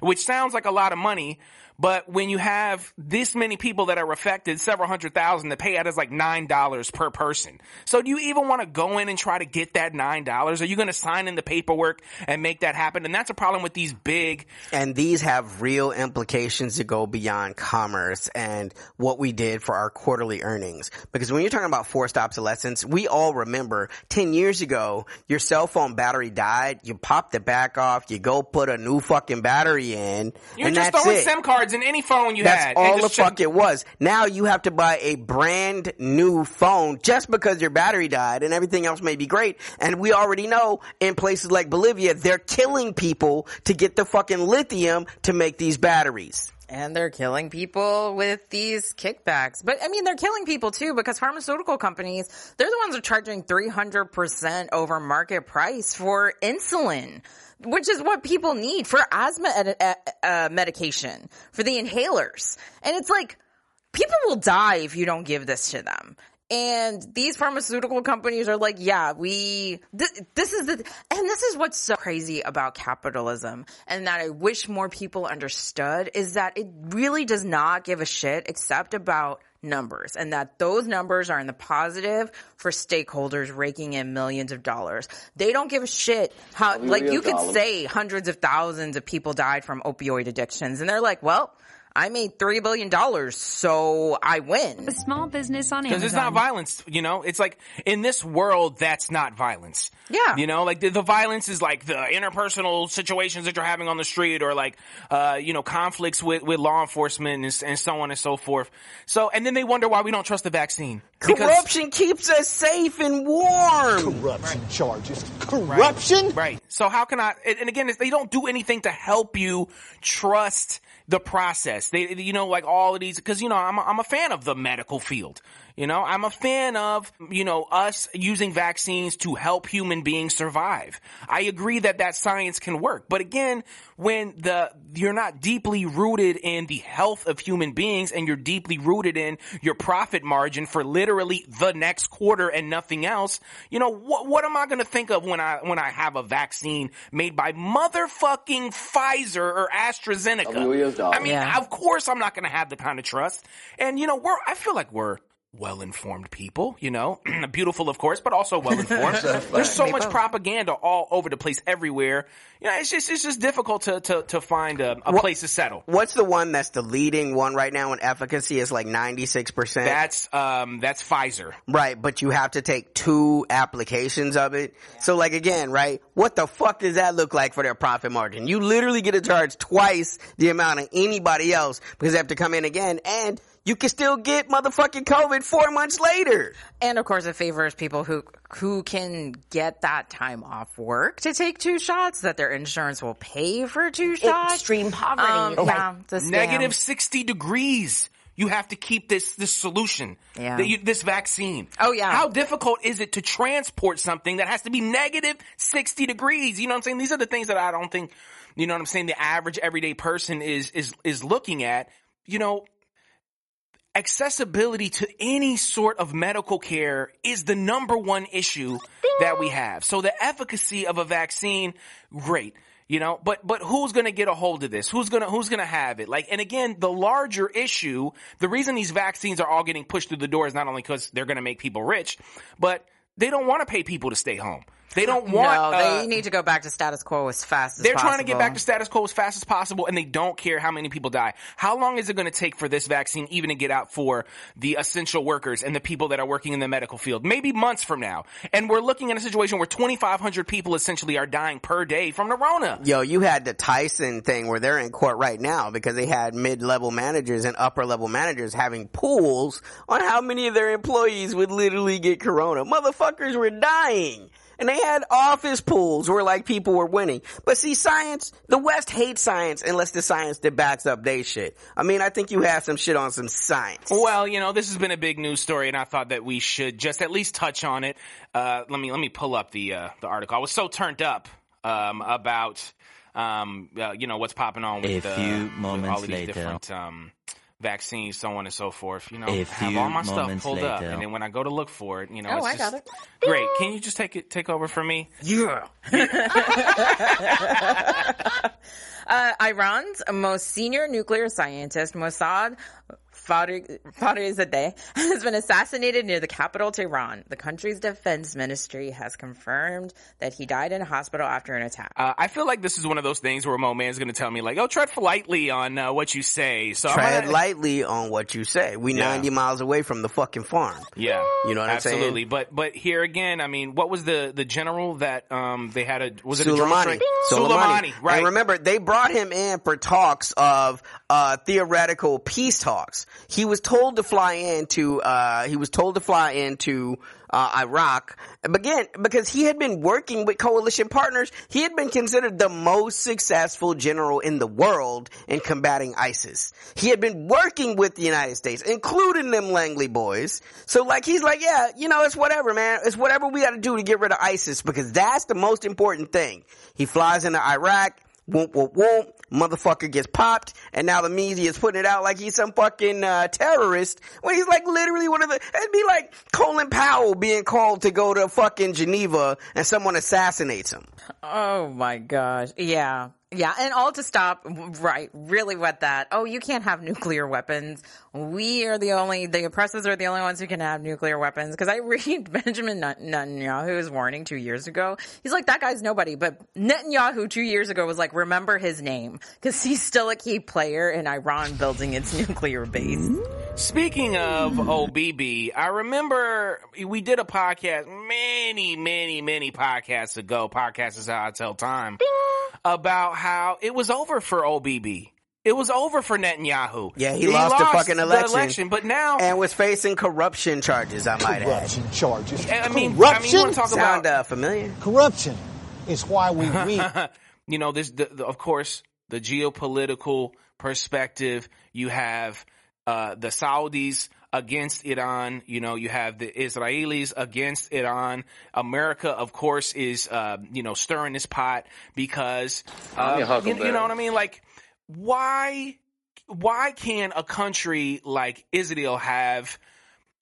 [SPEAKER 1] which sounds like a lot of money. But when you have this many people that are affected, several hundred thousand, the payout is like nine dollars per person. So do you even want to go in and try to get that nine dollars? Are you going to sign in the paperwork and make that happen? And that's a problem with these big.
[SPEAKER 2] And these have real implications that go beyond commerce and what we did for our quarterly earnings. Because when you're talking about forced obsolescence, we all remember 10 years ago, your cell phone battery died, you pop the back off, you go put a new fucking battery in,
[SPEAKER 1] You're
[SPEAKER 2] and
[SPEAKER 1] just
[SPEAKER 2] that's
[SPEAKER 1] throwing
[SPEAKER 2] it.
[SPEAKER 1] SIM cards in any phone you
[SPEAKER 2] That's
[SPEAKER 1] had.
[SPEAKER 2] all the fuck it was. Now you have to buy a brand new phone just because your battery died and everything else may be great. And we already know in places like Bolivia, they're killing people to get the fucking lithium to make these batteries.
[SPEAKER 3] And they're killing people with these kickbacks. But I mean, they're killing people too because pharmaceutical companies, they're the ones that are charging 300% over market price for insulin, which is what people need for asthma ed- uh, uh, medication, for the inhalers. And it's like, people will die if you don't give this to them. And these pharmaceutical companies are like, yeah, we, th- this is the, and this is what's so crazy about capitalism and that I wish more people understood is that it really does not give a shit except about numbers and that those numbers are in the positive for stakeholders raking in millions of dollars. They don't give a shit how, like you could
[SPEAKER 10] dollars.
[SPEAKER 3] say hundreds of thousands of people died from opioid addictions and they're like, well, I made three billion dollars, so I win.
[SPEAKER 11] A small business on
[SPEAKER 1] Because it's not violence, you know? It's like, in this world, that's not violence.
[SPEAKER 3] Yeah.
[SPEAKER 1] You know, like the, the violence is like the interpersonal situations that you're having on the street or like, uh, you know, conflicts with, with law enforcement and, and so on and so forth. So, and then they wonder why we don't trust the vaccine. Because-
[SPEAKER 2] Corruption keeps us safe and warm.
[SPEAKER 4] Corruption charges. Corruption?
[SPEAKER 1] Right. So how can I, and and again, they don't do anything to help you trust the process. They, you know, like all of these, cause you know, I'm, a, I'm a fan of the medical field. You know, I'm a fan of, you know, us using vaccines to help human beings survive. I agree that that science can work. But again, when the, you're not deeply rooted in the health of human beings and you're deeply rooted in your profit margin for literally the next quarter and nothing else, you know, what, what am I going to think of when I, when I have a vaccine made by motherfucking Pfizer or AstraZeneca? I mean,
[SPEAKER 3] Yeah.
[SPEAKER 1] of course I'm not going to have the kind of trust. And you know, we're, I feel like we're, well informed people, you know, [CLEARS THROAT] beautiful of course, but also [LAUGHS] well informed. There's so much propaganda all over the place everywhere. You know, it's just it's just difficult to to, to find a, a place to settle.
[SPEAKER 2] What's the one that's the leading one right now in efficacy is like 96%?
[SPEAKER 1] That's um that's Pfizer.
[SPEAKER 2] Right, but you have to take two applications of it. So like again, right? What the fuck does that look like for their profit margin? You literally get to charge twice the amount of anybody else because they have to come in again and you can still get motherfucking COVID four months later.
[SPEAKER 3] And of course, it favors people who who can get that time off work to take two shots. That their insurance will pay for two shots.
[SPEAKER 9] Extreme poverty.
[SPEAKER 3] Um,
[SPEAKER 9] Right.
[SPEAKER 3] yeah, it's a scam.
[SPEAKER 1] Negative 60 degrees. You have to keep this this solution,
[SPEAKER 3] Yeah.
[SPEAKER 1] that you- this vaccine.
[SPEAKER 3] Oh, yeah.
[SPEAKER 1] How difficult is it to transport something that has to be negative 60 degrees? You know what I'm saying? These are the things that I don't think, you know what I'm saying, the average everyday person is is is looking at. You know, accessibility to any sort of medical care is the number one issue that we have. So the efficacy of a vaccine, great. You know, but, but who's gonna get a hold of this? Who's gonna, who's gonna have it? Like, and again, the larger issue, the reason these vaccines are all getting pushed through the door is not only because they're gonna make people rich, but they don't want to pay people to stay home. They don't want,
[SPEAKER 3] no, they
[SPEAKER 1] uh,
[SPEAKER 3] need to go back to status quo as fast as
[SPEAKER 1] they're
[SPEAKER 3] possible.
[SPEAKER 1] trying to get back to status quo as fast as possible and they don't care how many people die. How long is it going to take for this vaccine even to get out for the essential workers and the people that are working in the medical field? Maybe months from now. And we're looking at a situation where 2,500 people essentially are dying per day from the Rona.
[SPEAKER 2] Yo, you had the Tyson thing where they're in court right now because they had mid-level managers and upper-level managers having pools on how many of their employees would literally get corona. Motherfuckers were dying. And they had office pools where like people were winning. But see, science, the West hates science unless the science that backs up they shit. I mean, I think you have some shit on some science.
[SPEAKER 1] Well, you know, this has been a big news story, and I thought that we should just at least touch on it. Uh, let me let me pull up the uh, the article. I was so turned up um, about um, uh, you know what's popping on with,
[SPEAKER 5] A
[SPEAKER 1] uh,
[SPEAKER 5] few
[SPEAKER 1] with all
[SPEAKER 5] moments
[SPEAKER 1] of these
[SPEAKER 5] later.
[SPEAKER 1] different um, vaccines, so on and so forth. You know,
[SPEAKER 5] A
[SPEAKER 1] I have all my stuff
[SPEAKER 5] moments
[SPEAKER 1] pulled up, and then when I go to look for it, you know,
[SPEAKER 3] Oh,
[SPEAKER 1] it's
[SPEAKER 3] I
[SPEAKER 1] just
[SPEAKER 3] got it.
[SPEAKER 1] great. Can you just take it take over for me?
[SPEAKER 3] Yeah. [LAUGHS] uh, Iran's most senior nuclear scientist, Mossad Farid- Farizadeh, [LAUGHS] has been assassinated near the capital, Tehran. The country's defense ministry has confirmed that he died in a hospital after an attack.
[SPEAKER 1] Uh, I feel like this is one of those things where a Mo Man's going to tell me like, "Oh, tread lightly on uh, what you say." So
[SPEAKER 2] Tread
[SPEAKER 1] gonna-
[SPEAKER 2] lightly on what you say. We
[SPEAKER 1] Yeah.
[SPEAKER 2] 90 miles away from the fucking farm.
[SPEAKER 1] Yeah,
[SPEAKER 2] You know what I'm saying?
[SPEAKER 1] absolutely. But but here again, I mean, what was the the general that um they had a was it a drone
[SPEAKER 2] Soleimani.
[SPEAKER 1] strike?
[SPEAKER 2] Soleimani.
[SPEAKER 1] right?
[SPEAKER 2] And remember, they brought him in for talks of uh, theoretical peace talks. He was told to fly into. Uh, he was told to fly into. Uh, Iraq, again, because he had been working with coalition partners, he had been considered the most successful general in the world in combating ISIS. He had been working with the United States, including them Langley boys. So like, he's like, yeah, you know, it's whatever, man. It's whatever we gotta do to get rid of ISIS because that's the most important thing. He flies into Iraq, whoop, whoop, whoop, motherfucker gets popped, and now the media is putting it out like he's some fucking, uh, terrorist, when he's like literally one of the, it'd be like Colin Powell being called to go to fucking Geneva and someone assassinates him.
[SPEAKER 3] Oh my gosh. Yeah. Yeah. And all to stop, right, really what that, oh, you can't have nuclear weapons. We are the only, the oppressors are the only ones who can have nuclear weapons. Cause I [LAUGHS] read Benjamin Net- Netanyahu's warning two years ago. He's like, that guy's nobody. But Netanyahu two years ago was like, remember his name. Cause he's still a key player in Iran building its nuclear base.
[SPEAKER 1] Speaking of OBB, I remember we did a podcast many, many, many podcasts ago. Podcast is how I tell time about how it was over for OBB. It was over for Netanyahu.
[SPEAKER 2] Yeah, he, lost, the fucking election.
[SPEAKER 1] but now
[SPEAKER 2] and was facing corruption charges. I might
[SPEAKER 14] Corruption
[SPEAKER 2] add.
[SPEAKER 14] charges.
[SPEAKER 1] I mean, I mean,
[SPEAKER 14] Corruption?
[SPEAKER 1] you want to talk
[SPEAKER 2] Sound
[SPEAKER 1] about
[SPEAKER 2] uh, familiar?
[SPEAKER 14] Corruption is why we [LAUGHS] read.
[SPEAKER 1] you know, this, the, the, of course, the geopolitical perspective, you have uh, the Saudis against Iran. You know, you have the Israelis against Iran. America, of course, is uh, you know stirring this pot because uh, you, you know what I mean. Like, why why can a country like Israel have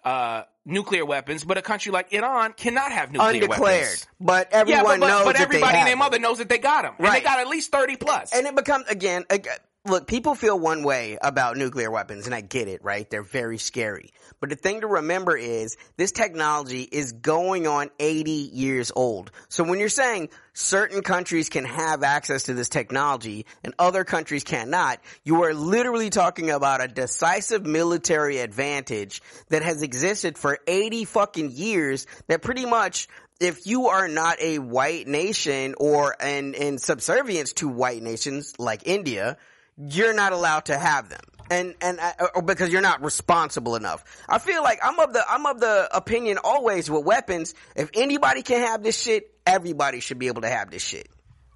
[SPEAKER 1] uh, nuclear weapons, but a country like Iran cannot have nuclear
[SPEAKER 2] Undeclared,
[SPEAKER 1] weapons?
[SPEAKER 2] but everyone
[SPEAKER 1] yeah, but, but,
[SPEAKER 2] knows
[SPEAKER 1] but everybody and their mother knows that they got them, and they got at least thirty plus.
[SPEAKER 2] And it becomes again, ag- look, people feel one way about nuclear weapons, and I get it, right? They're very scary. But the thing to remember is this technology is going on 80 years old. So when you're saying certain countries can have access to this technology and other countries cannot, you are literally talking about a decisive military advantage that has existed for 80 fucking years that pretty much if you are not a white nation or in, in subservience to white nations like India, you're not allowed to have them. And, and, uh, or because you're not responsible enough. I feel like I'm of the, I'm of the opinion always with weapons, if anybody can have this shit, everybody should be able to have this shit.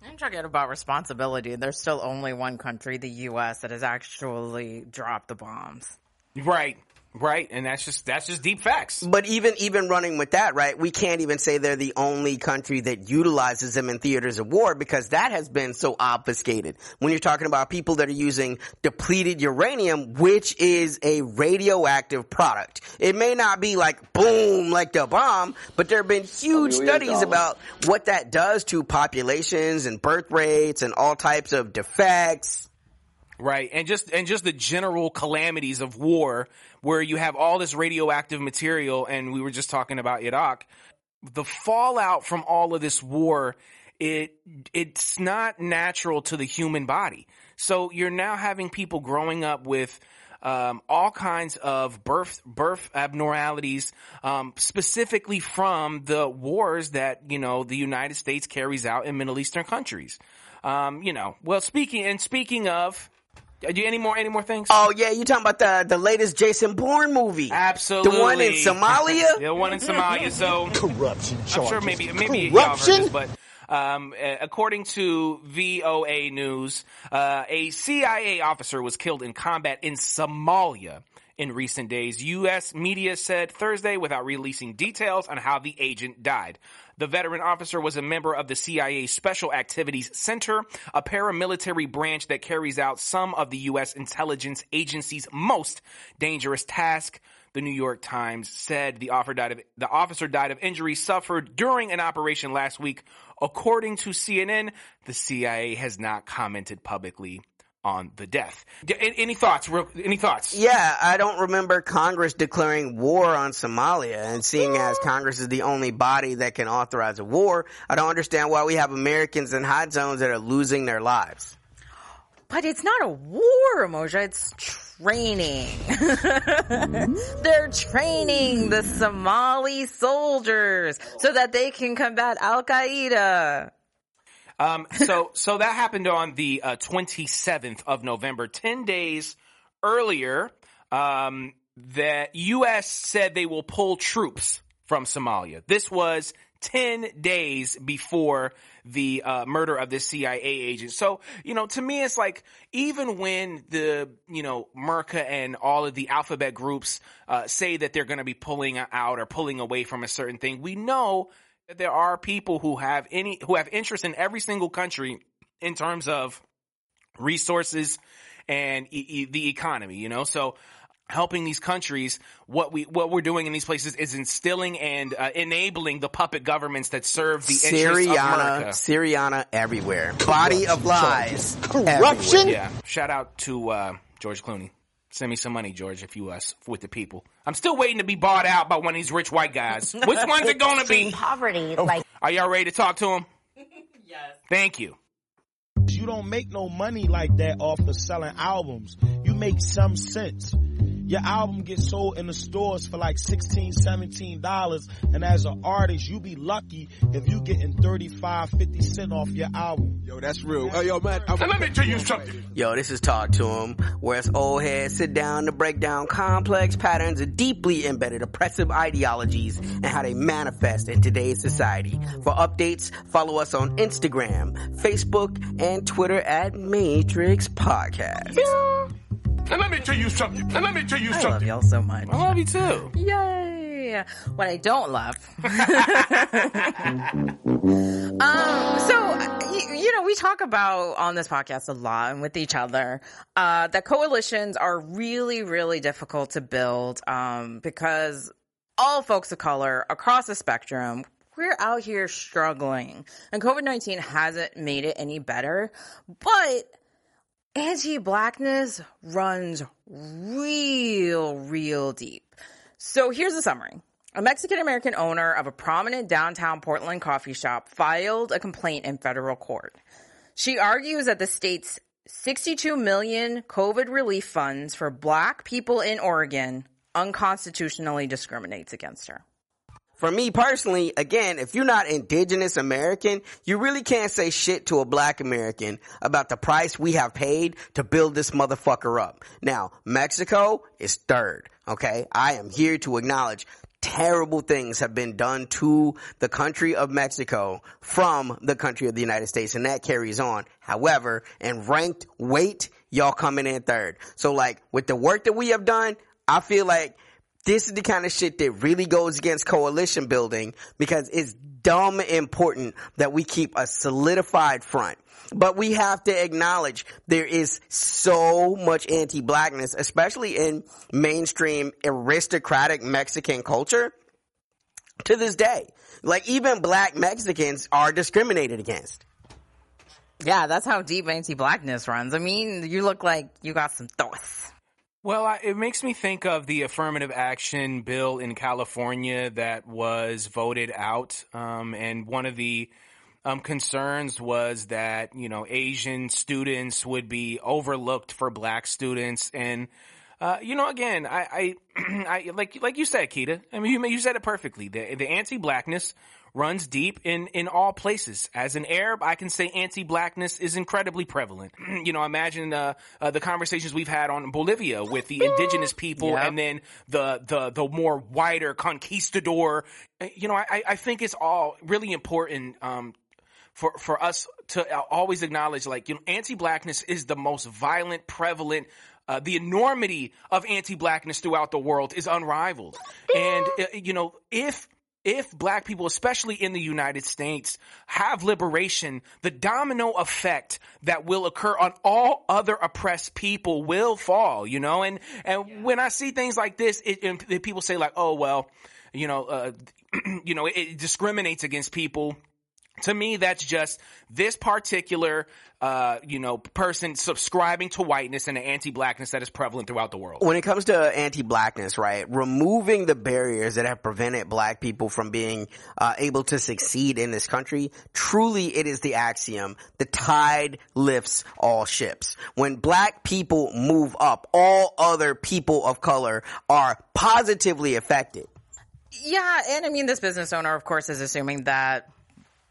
[SPEAKER 3] I'm talking about responsibility. There's still only one country, the U.S., that has actually dropped the bombs.
[SPEAKER 1] Right, right, and that's just that's just deep facts.
[SPEAKER 2] But even even running with that, right? We can't even say they're the only country that utilizes them in theaters of war because that has been so obfuscated. When you're talking about people that are using depleted uranium, which is a radioactive product, it may not be like boom like the bomb, but there have been huge
[SPEAKER 10] Oh, yeah,
[SPEAKER 2] studies about what that does to populations and birth rates and all types of defects.
[SPEAKER 1] Right, and just and just the general calamities of war, where you have all this radioactive material, and we were just talking about Iraq. The fallout from all of this war, it it's not natural to the human body. So you're now having people growing up with um, all kinds of birth birth abnormalities, um, specifically from the wars that you know the United States carries out in Middle Eastern countries. Um, you know, well, speaking and speaking of, do you any more any more things?
[SPEAKER 2] Oh yeah, you talking about the the latest Jason Bourne movie?
[SPEAKER 1] Absolutely,
[SPEAKER 2] The one in Somalia? [LAUGHS]
[SPEAKER 1] the one in Somalia. So
[SPEAKER 14] corruption
[SPEAKER 1] I'm sure maybe maybe
[SPEAKER 14] corruption.
[SPEAKER 1] y'all this, but um, uh, according to VOA News, uh, a CIA officer was killed in combat in Somalia in recent days. U.S. media said Thursday without releasing details on how the agent died. The veteran officer was a member of the CIA Special Activities Center, a paramilitary branch that carries out some of the U.S. intelligence agency's most dangerous task. The New York Times said the, of, the officer died of injuries suffered during an operation last week. According to CNN, the CIA has not commented publicly on the death. D- a- Any thoughts? Real- Any thoughts?
[SPEAKER 2] Yeah, I don't remember Congress declaring war on Somalia and seeing as Congress is the only body that can authorize a war, I don't understand why we have Americans in hot zones that are losing their lives.
[SPEAKER 3] But it's not a war, Moja. It's training. [LAUGHS] They're training the Somali soldiers so that they can combat Al Qaeda.
[SPEAKER 1] Um, so, so that happened on the uh, 27th of November, 10 days earlier. Um, the U.S. said they will pull troops from Somalia. This was 10 days before the uh, murder of this CIA agent. So, you know, to me, it's like even when the, you know, Merca and all of the alphabet groups uh, say that they're going to be pulling out or pulling away from a certain thing, we know that there are people who have any who have interest in every single country in terms of resources and e- e- the economy. You know, so helping these countries, what we what we're doing in these places is instilling and uh, enabling the puppet governments that serve the interests of
[SPEAKER 2] Syriana, Syriana everywhere. Body of lies.
[SPEAKER 14] Corruption?
[SPEAKER 2] everywhere.
[SPEAKER 1] Yeah. Shout out to uh, George Clooney. Send me some money, George, if you us with the people. I'm still waiting to be bought out by one of these rich white guys. [LAUGHS] Which one's it gonna be?
[SPEAKER 9] Poverty, oh. like
[SPEAKER 1] Are y'all ready to talk to him? [LAUGHS] yes. Thank you.
[SPEAKER 14] You don't make no money like that off of selling albums. You make some sense. Your album gets sold in the stores for like 16 17 dollars. And as an artist you be lucky if you getting 35 50 cent off your album.
[SPEAKER 13] Yo that's real. Oh, yo man I'm, let me tell you something.
[SPEAKER 2] Yo this is talk to him where us old heads sit down to break down complex patterns of deeply embedded oppressive ideologies and how they manifest in today's society. For updates follow us on instagram facebook and twitter at matrix podcast.
[SPEAKER 13] Yeah. And let me tell you something. And let me tell you
[SPEAKER 3] I
[SPEAKER 13] something.
[SPEAKER 3] love y'all so much.
[SPEAKER 1] I love you too.
[SPEAKER 3] Yay! What I don't love. [LAUGHS] um, so, you, you, know, we talk about on this podcast a lot and with each other, uh, that coalitions are really, really difficult to build, um, because all folks of color across the spectrum, we're out here struggling and COVID-19 hasn't made it any better, but anti-blackness runs real, real deep. So here's a summary. A Mexican American owner of a prominent downtown Portland coffee shop filed a complaint in federal court. She argues that the state's 62 million COVID relief funds for black people in Oregon unconstitutionally discriminates against her.
[SPEAKER 2] For me personally, again, if you're not indigenous American, you really can't say shit to a black American about the price we have paid to build this motherfucker up. Now, Mexico is third, okay? I am here to acknowledge terrible things have been done to the country of Mexico from the country of the United States, and that carries on. However, in ranked weight, y'all coming in third. So like, with the work that we have done, I feel like this is the kind of shit that really goes against coalition building because it's dumb important that we keep a solidified front. But we have to acknowledge there is so much anti-blackness, especially in mainstream aristocratic Mexican culture to this day. Like even black Mexicans are discriminated against.
[SPEAKER 3] Yeah, that's how deep anti-blackness runs. I mean, you look like you got some thoughts.
[SPEAKER 1] Well, I, it makes me think of the affirmative action bill in California that was voted out. Um, and one of the um, concerns was that, you know, Asian students would be overlooked for black students. And, uh, you know, again, I, I, [CLEARS THROAT] I, like, like you said, Kita, I mean, you, you said it perfectly. The, the anti-blackness runs deep in, in all places. As an Arab, I can say anti-blackness is incredibly prevalent. [CLEARS THROAT] you know, imagine uh, uh, the conversations we've had on Bolivia with the indigenous [LAUGHS] people
[SPEAKER 3] Yep.
[SPEAKER 1] and then the, the, the more wider conquistador. Uh, You know, I, I think it's all really important, um, for, for us to always acknowledge, like, you know, anti-blackness is the most violent, prevalent, uh, the enormity of anti-blackness throughout the world is unrivaled. And, uh, you know, if, if black people, especially in the United States, have liberation, the domino effect that will occur on all other oppressed people will fall, you know? And, and when I see things like this, it, and people say like, oh, well, you know, uh, [CLEARS THROAT] you know, it, it discriminates against people to me that's just this particular uh you know person subscribing to whiteness and the anti-blackness that is prevalent throughout the world
[SPEAKER 2] when it comes to anti-blackness, right, removing the barriers that have prevented black people from being uh, able to succeed in this country, truly it is the axiom, the tide lifts all ships. When black people move up, all other people of color are positively affected.
[SPEAKER 3] Yeah, and I mean, this business owner, of course, is assuming that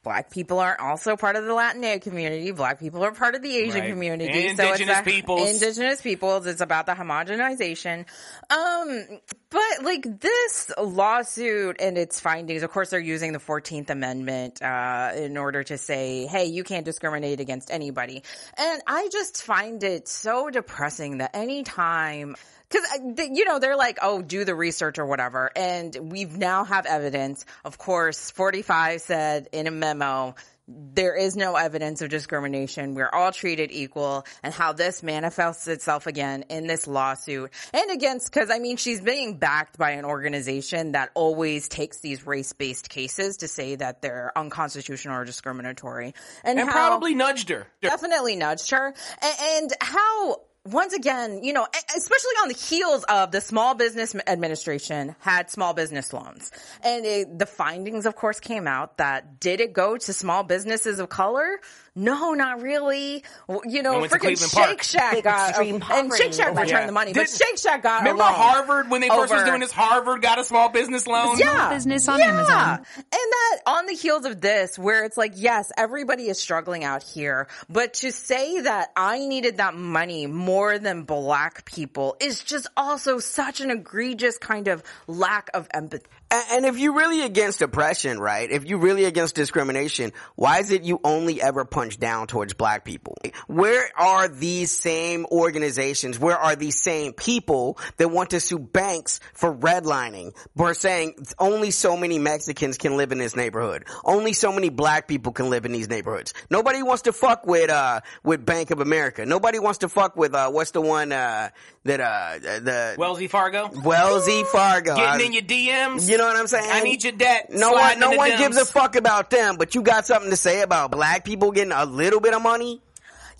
[SPEAKER 3] black people are also part of the Latinx community. Black people are part of the Asian
[SPEAKER 1] Right.
[SPEAKER 3] community.
[SPEAKER 1] And
[SPEAKER 3] so it's
[SPEAKER 1] indigenous
[SPEAKER 3] a-
[SPEAKER 1] peoples.
[SPEAKER 3] Indigenous peoples. It's about the homogenization. Um, but like this lawsuit and its findings, of course, they're using the 14th Amendment, uh, in order to say, hey, you can't discriminate against anybody. And I just find it so depressing that anytime because uh, you know they're like oh do the research or whatever. And we now have evidence. Of course 45 said in a memo there is no evidence of discrimination. We're all treated equal. And how this manifests itself again in this lawsuit. And against, cause I mean, she's being backed by an organization that always takes these race-based cases to say that they're unconstitutional or discriminatory.
[SPEAKER 1] and
[SPEAKER 3] how-
[SPEAKER 1] probably nudged her.
[SPEAKER 3] Definitely nudged her. And, and how once again, you know, especially on the heels of the Small Business Administration had small business loans. And it, the findings, of course, came out that did it go to small businesses of color? No, not really. Well, You know,
[SPEAKER 1] went to
[SPEAKER 3] freaking
[SPEAKER 1] Cleveland Park.
[SPEAKER 3] Shake Shack got,
[SPEAKER 2] Extreme
[SPEAKER 3] and Shake Shack oh,
[SPEAKER 2] over
[SPEAKER 3] returned
[SPEAKER 1] there.
[SPEAKER 3] the money, but
[SPEAKER 1] Did-
[SPEAKER 3] Shake Shack got a
[SPEAKER 1] Remember Harvard when they first was doing this? Harvard got a small business loan.
[SPEAKER 3] yeah.
[SPEAKER 11] business on
[SPEAKER 3] yeah.
[SPEAKER 11] Amazon.
[SPEAKER 3] And that on the heels of this, where it's like, yes, everybody is struggling out here, but to say that I needed that money more than black people is just also such an egregious kind of lack of empathy.
[SPEAKER 2] And if you're really against oppression, right? If you're really against discrimination, why is it you only ever punch down towards black people? Where are these same organizations? Where are these same people that want to sue banks for redlining? For saying only so many Mexicans can live in this neighborhood. Only so many black people can live in these neighborhoods. Nobody wants to fuck with, uh, with Bank of America. Nobody wants to fuck with, uh, what's the one, uh, that, uh, the,
[SPEAKER 1] Wellesley Fargo.
[SPEAKER 2] Wellesley Fargo.
[SPEAKER 1] Getting in your DMs.
[SPEAKER 2] You know what I'm saying?
[SPEAKER 1] I need your debt.
[SPEAKER 2] No one, no one gives a fuck about them, but you got something to say about black people getting a little bit of money?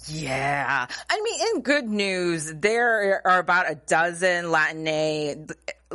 [SPEAKER 3] Yeah. I mean, in good news, there are about a dozen Latinx,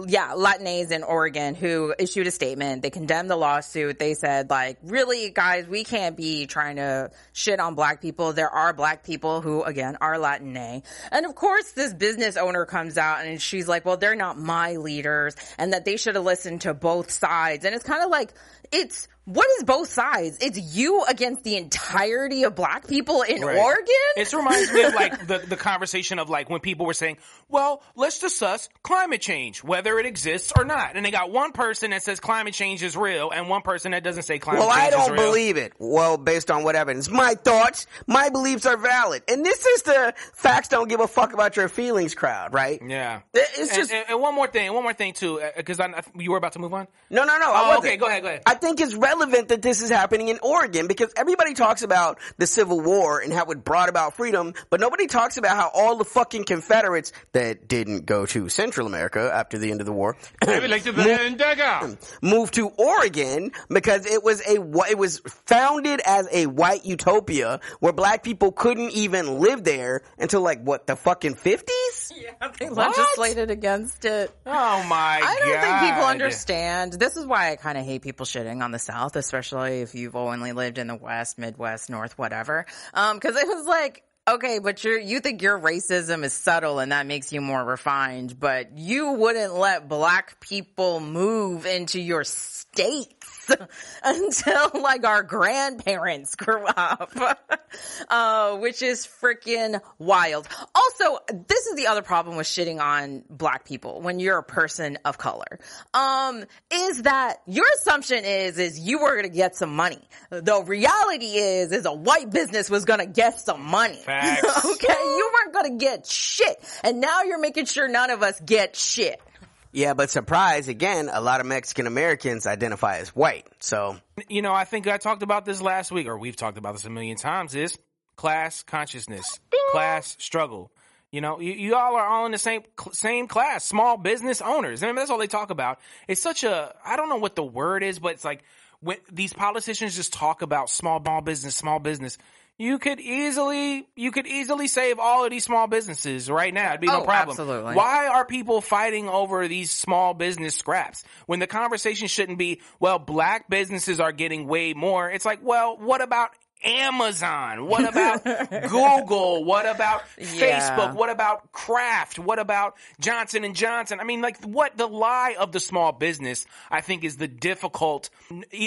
[SPEAKER 3] yeah, Latinx in Oregon who issued a statement. They condemned the lawsuit. They said, like, really, guys, we can't be trying to shit on black people. There are black people who, again, are Latinx. And of course, this business owner comes out and she's like, well, they're not my leaders and that they should have listened to both sides. And it's kind of like, it's, what is both sides? It's you against the entirety of black people in
[SPEAKER 1] Right.
[SPEAKER 3] Oregon?
[SPEAKER 1] It reminds me of like [LAUGHS] the, the conversation of like when people were saying, well, let's discuss climate change, whether it exists or not. And they got one person that says climate change is real and one person that doesn't say climate
[SPEAKER 2] Well,
[SPEAKER 1] change is real.
[SPEAKER 2] Well, I don't believe it. Well, based on what evidence? My thoughts, my beliefs are valid. And this is the facts don't give a fuck about your feelings crowd, right?
[SPEAKER 1] Yeah.
[SPEAKER 2] It's just,
[SPEAKER 1] and, and one more thing, one more thing too, uh, because you were about to move on.
[SPEAKER 2] no, no, no.
[SPEAKER 1] Oh,
[SPEAKER 2] wasn't.
[SPEAKER 1] okay, go ahead, go ahead.
[SPEAKER 2] I think it's relevant that this is happening in Oregon because everybody talks about the Civil War and how it brought about freedom, but nobody talks about how all the fucking Confederates that didn't go to Central America after the end of the war [COUGHS] moved to Oregon because it was a it was founded as a white utopia where black people couldn't even live there until like what the fucking 50s?
[SPEAKER 3] Yeah, they legislated against it.
[SPEAKER 1] Oh my
[SPEAKER 3] I don't think people understand. This is why I kind of hate people shitting on the South, especially if you've only lived in the West, Midwest, North, whatever. Um, cause it was like, okay, but you're, you think your racism is subtle and that makes you more refined, but you wouldn't let black people move into your states [LAUGHS] until like our grandparents grew up, [LAUGHS] uh, which is freaking wild. Also, this is the other problem with shitting on black people when you're a person of color. Um, is that your assumption is, is you were going to get some money. The reality is, is a white business was going to get some money.
[SPEAKER 1] Facts. [LAUGHS]
[SPEAKER 3] okay. You weren't going to get shit. And now you're making sure none of us get shit.
[SPEAKER 2] Yeah, but surprise, again, a lot of Mexican Americans identify as white. So,
[SPEAKER 1] you know, I think I talked about this last week, or we've talked about this a million times, is class consciousness, class struggle. You know, you, you all are all in the same same class, small business owners. I mean, that's all they talk about. It's such a I don't know what the word is, but it's like when these politicians just talk about small small business, small business. You could easily you could easily save all of these small businesses right now. It'd be no
[SPEAKER 3] Oh,
[SPEAKER 1] problem.
[SPEAKER 3] absolutely.
[SPEAKER 1] Why are people fighting over these small business scraps when the conversation shouldn't be, well, black businesses are getting way more. It's like, well, what about Amazon? What about [LAUGHS] Google? What about
[SPEAKER 3] Yeah.
[SPEAKER 1] Facebook? What about Kraft? What about Johnson and Johnson? I mean, like what the lie of the small business, I think is the difficult.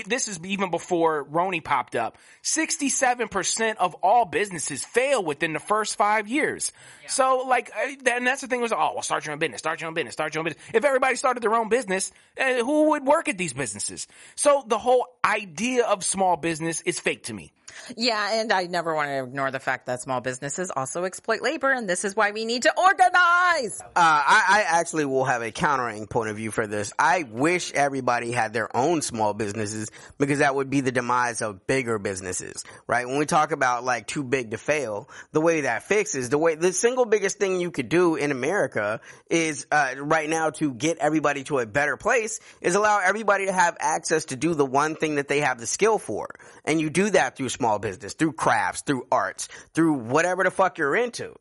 [SPEAKER 1] This is even before Roni popped up. 67% of all businesses fail within the first five years. So like, and that's the thing was, oh, well, start your own business, start your own business, start your own business. If everybody started their own business, uh, who would work at these businesses? So the whole idea of small business is fake to me.
[SPEAKER 3] Yeah, and I never want to ignore the fact that small businesses also exploit labor, and this is why we need to organize.
[SPEAKER 2] Uh, I, I actually will have a countering point of view for this. I wish everybody had their own small businesses because that would be the demise of bigger businesses, right? When we talk about like too big to fail, the way that fixes the way the single biggest thing you could do in America is uh, right now to get everybody to a better place is allow everybody to have access to do the one thing that they have the skill for, and you do that through small small business, through crafts, through arts, through whatever the fuck you're into.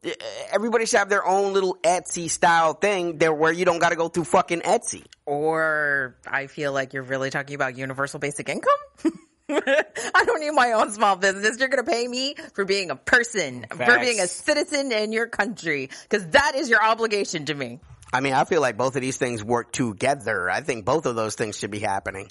[SPEAKER 2] Everybody should have their own little Etsy style thing there where you don't got to go through fucking Etsy.
[SPEAKER 3] Or I feel like you're really talking about universal basic income. [LAUGHS] I don't need my own small business. You're going to pay me for being a person, for being a citizen in your country, because that is your obligation to me.
[SPEAKER 2] I mean, I feel like both of these things work together. I think both of those things should be happening.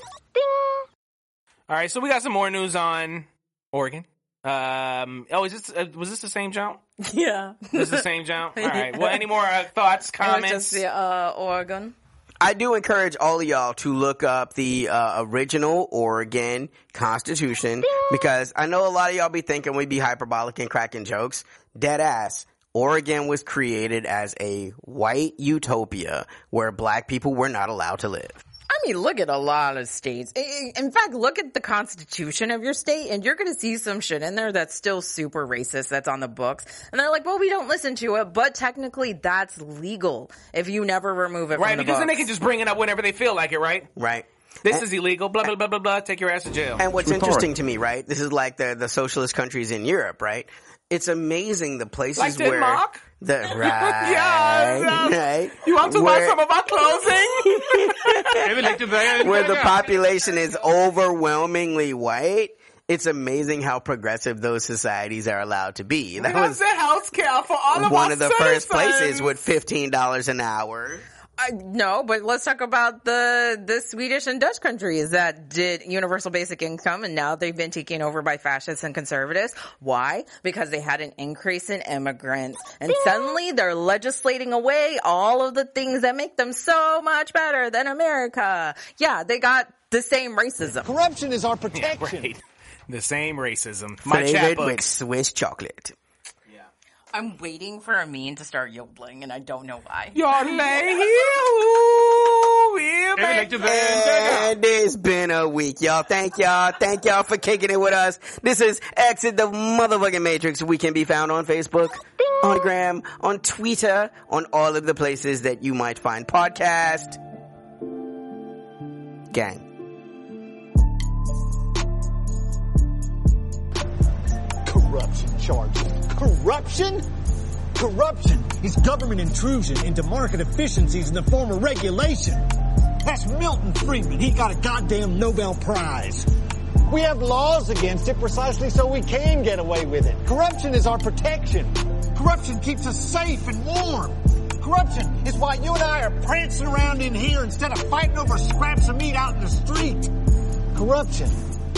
[SPEAKER 1] All right, so we got some more news on Oregon. Um, oh, is this uh, was this the same jump? [LAUGHS]
[SPEAKER 3] Yeah.
[SPEAKER 1] This is the same jump. [LAUGHS] All right. Well, any more uh, thoughts, comments?
[SPEAKER 3] just the uh, Oregon.
[SPEAKER 2] I do encourage all of y'all to look up the uh, original Oregon Constitution because I know a lot of y'all be thinking we'd be hyperbolic and cracking jokes. Dead ass. Oregon was created as a white utopia where black people were not allowed to live.
[SPEAKER 3] I mean, look at a lot of states. In fact, look at the constitution of your state and you're going to see some shit in there that's still super racist that's on the books. And they're like, well, we don't listen to it, but technically that's legal if you never remove it
[SPEAKER 1] right,
[SPEAKER 3] from the right.
[SPEAKER 1] Right, because then they can just bring it up whenever they feel like it, right?
[SPEAKER 2] Right.
[SPEAKER 1] This is illegal. Blah blah blah blah blah. Take your ass to jail.
[SPEAKER 2] And what's
[SPEAKER 1] Retarded.
[SPEAKER 2] interesting to me, right? This is like the the socialist countries in Europe, right? It's amazing the places
[SPEAKER 1] Like
[SPEAKER 2] where
[SPEAKER 1] Denmark?
[SPEAKER 2] the [LAUGHS] right,
[SPEAKER 1] Yes, yes.
[SPEAKER 2] right.
[SPEAKER 1] You want to buy some of our clothing? [LAUGHS]
[SPEAKER 2] where the population is overwhelmingly white. It's amazing how progressive those societies are allowed to be. That was
[SPEAKER 1] the health care for all of
[SPEAKER 2] one
[SPEAKER 1] our
[SPEAKER 2] of the first places with fifteen dollars an hour.
[SPEAKER 3] I, no, but let's talk about the the Swedish and Dutch countries that did universal basic income, and now they've been taken over by fascists and conservatives. Why? Because they had an increase in immigrants, and suddenly they're legislating away all of the things that make them so much better than America. Yeah, they got the same racism.
[SPEAKER 15] Corruption is our protection.
[SPEAKER 1] Right. The same racism. My
[SPEAKER 2] Flavored
[SPEAKER 1] chapbook.
[SPEAKER 2] with Swiss chocolate.
[SPEAKER 3] I'm waiting for a mean to start yodeling, and I don't know why. Y'all [LAUGHS] lay you.
[SPEAKER 2] And it's been a week, y'all. Thank y'all. Thank y'all for kicking it with us. This is Exit the motherfucking Matrix. We can be found on Facebook, on Gram, on Twitter, on all of the places that you might find podcast. Gang.
[SPEAKER 15] Corruption charges. Corruption? Corruption is government intrusion into market efficiencies in the form of regulation. That's Milton Friedman. He got a goddamn Nobel Prize. We have laws against it precisely so we can get away with it. Corruption is our protection. Corruption keeps us safe and warm. Corruption is why you and I are prancing around in here instead of fighting over scraps of meat out in the street. Corruption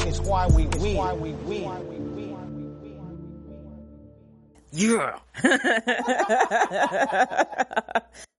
[SPEAKER 15] is why we win. Why we win.
[SPEAKER 3] Yeah. [LAUGHS]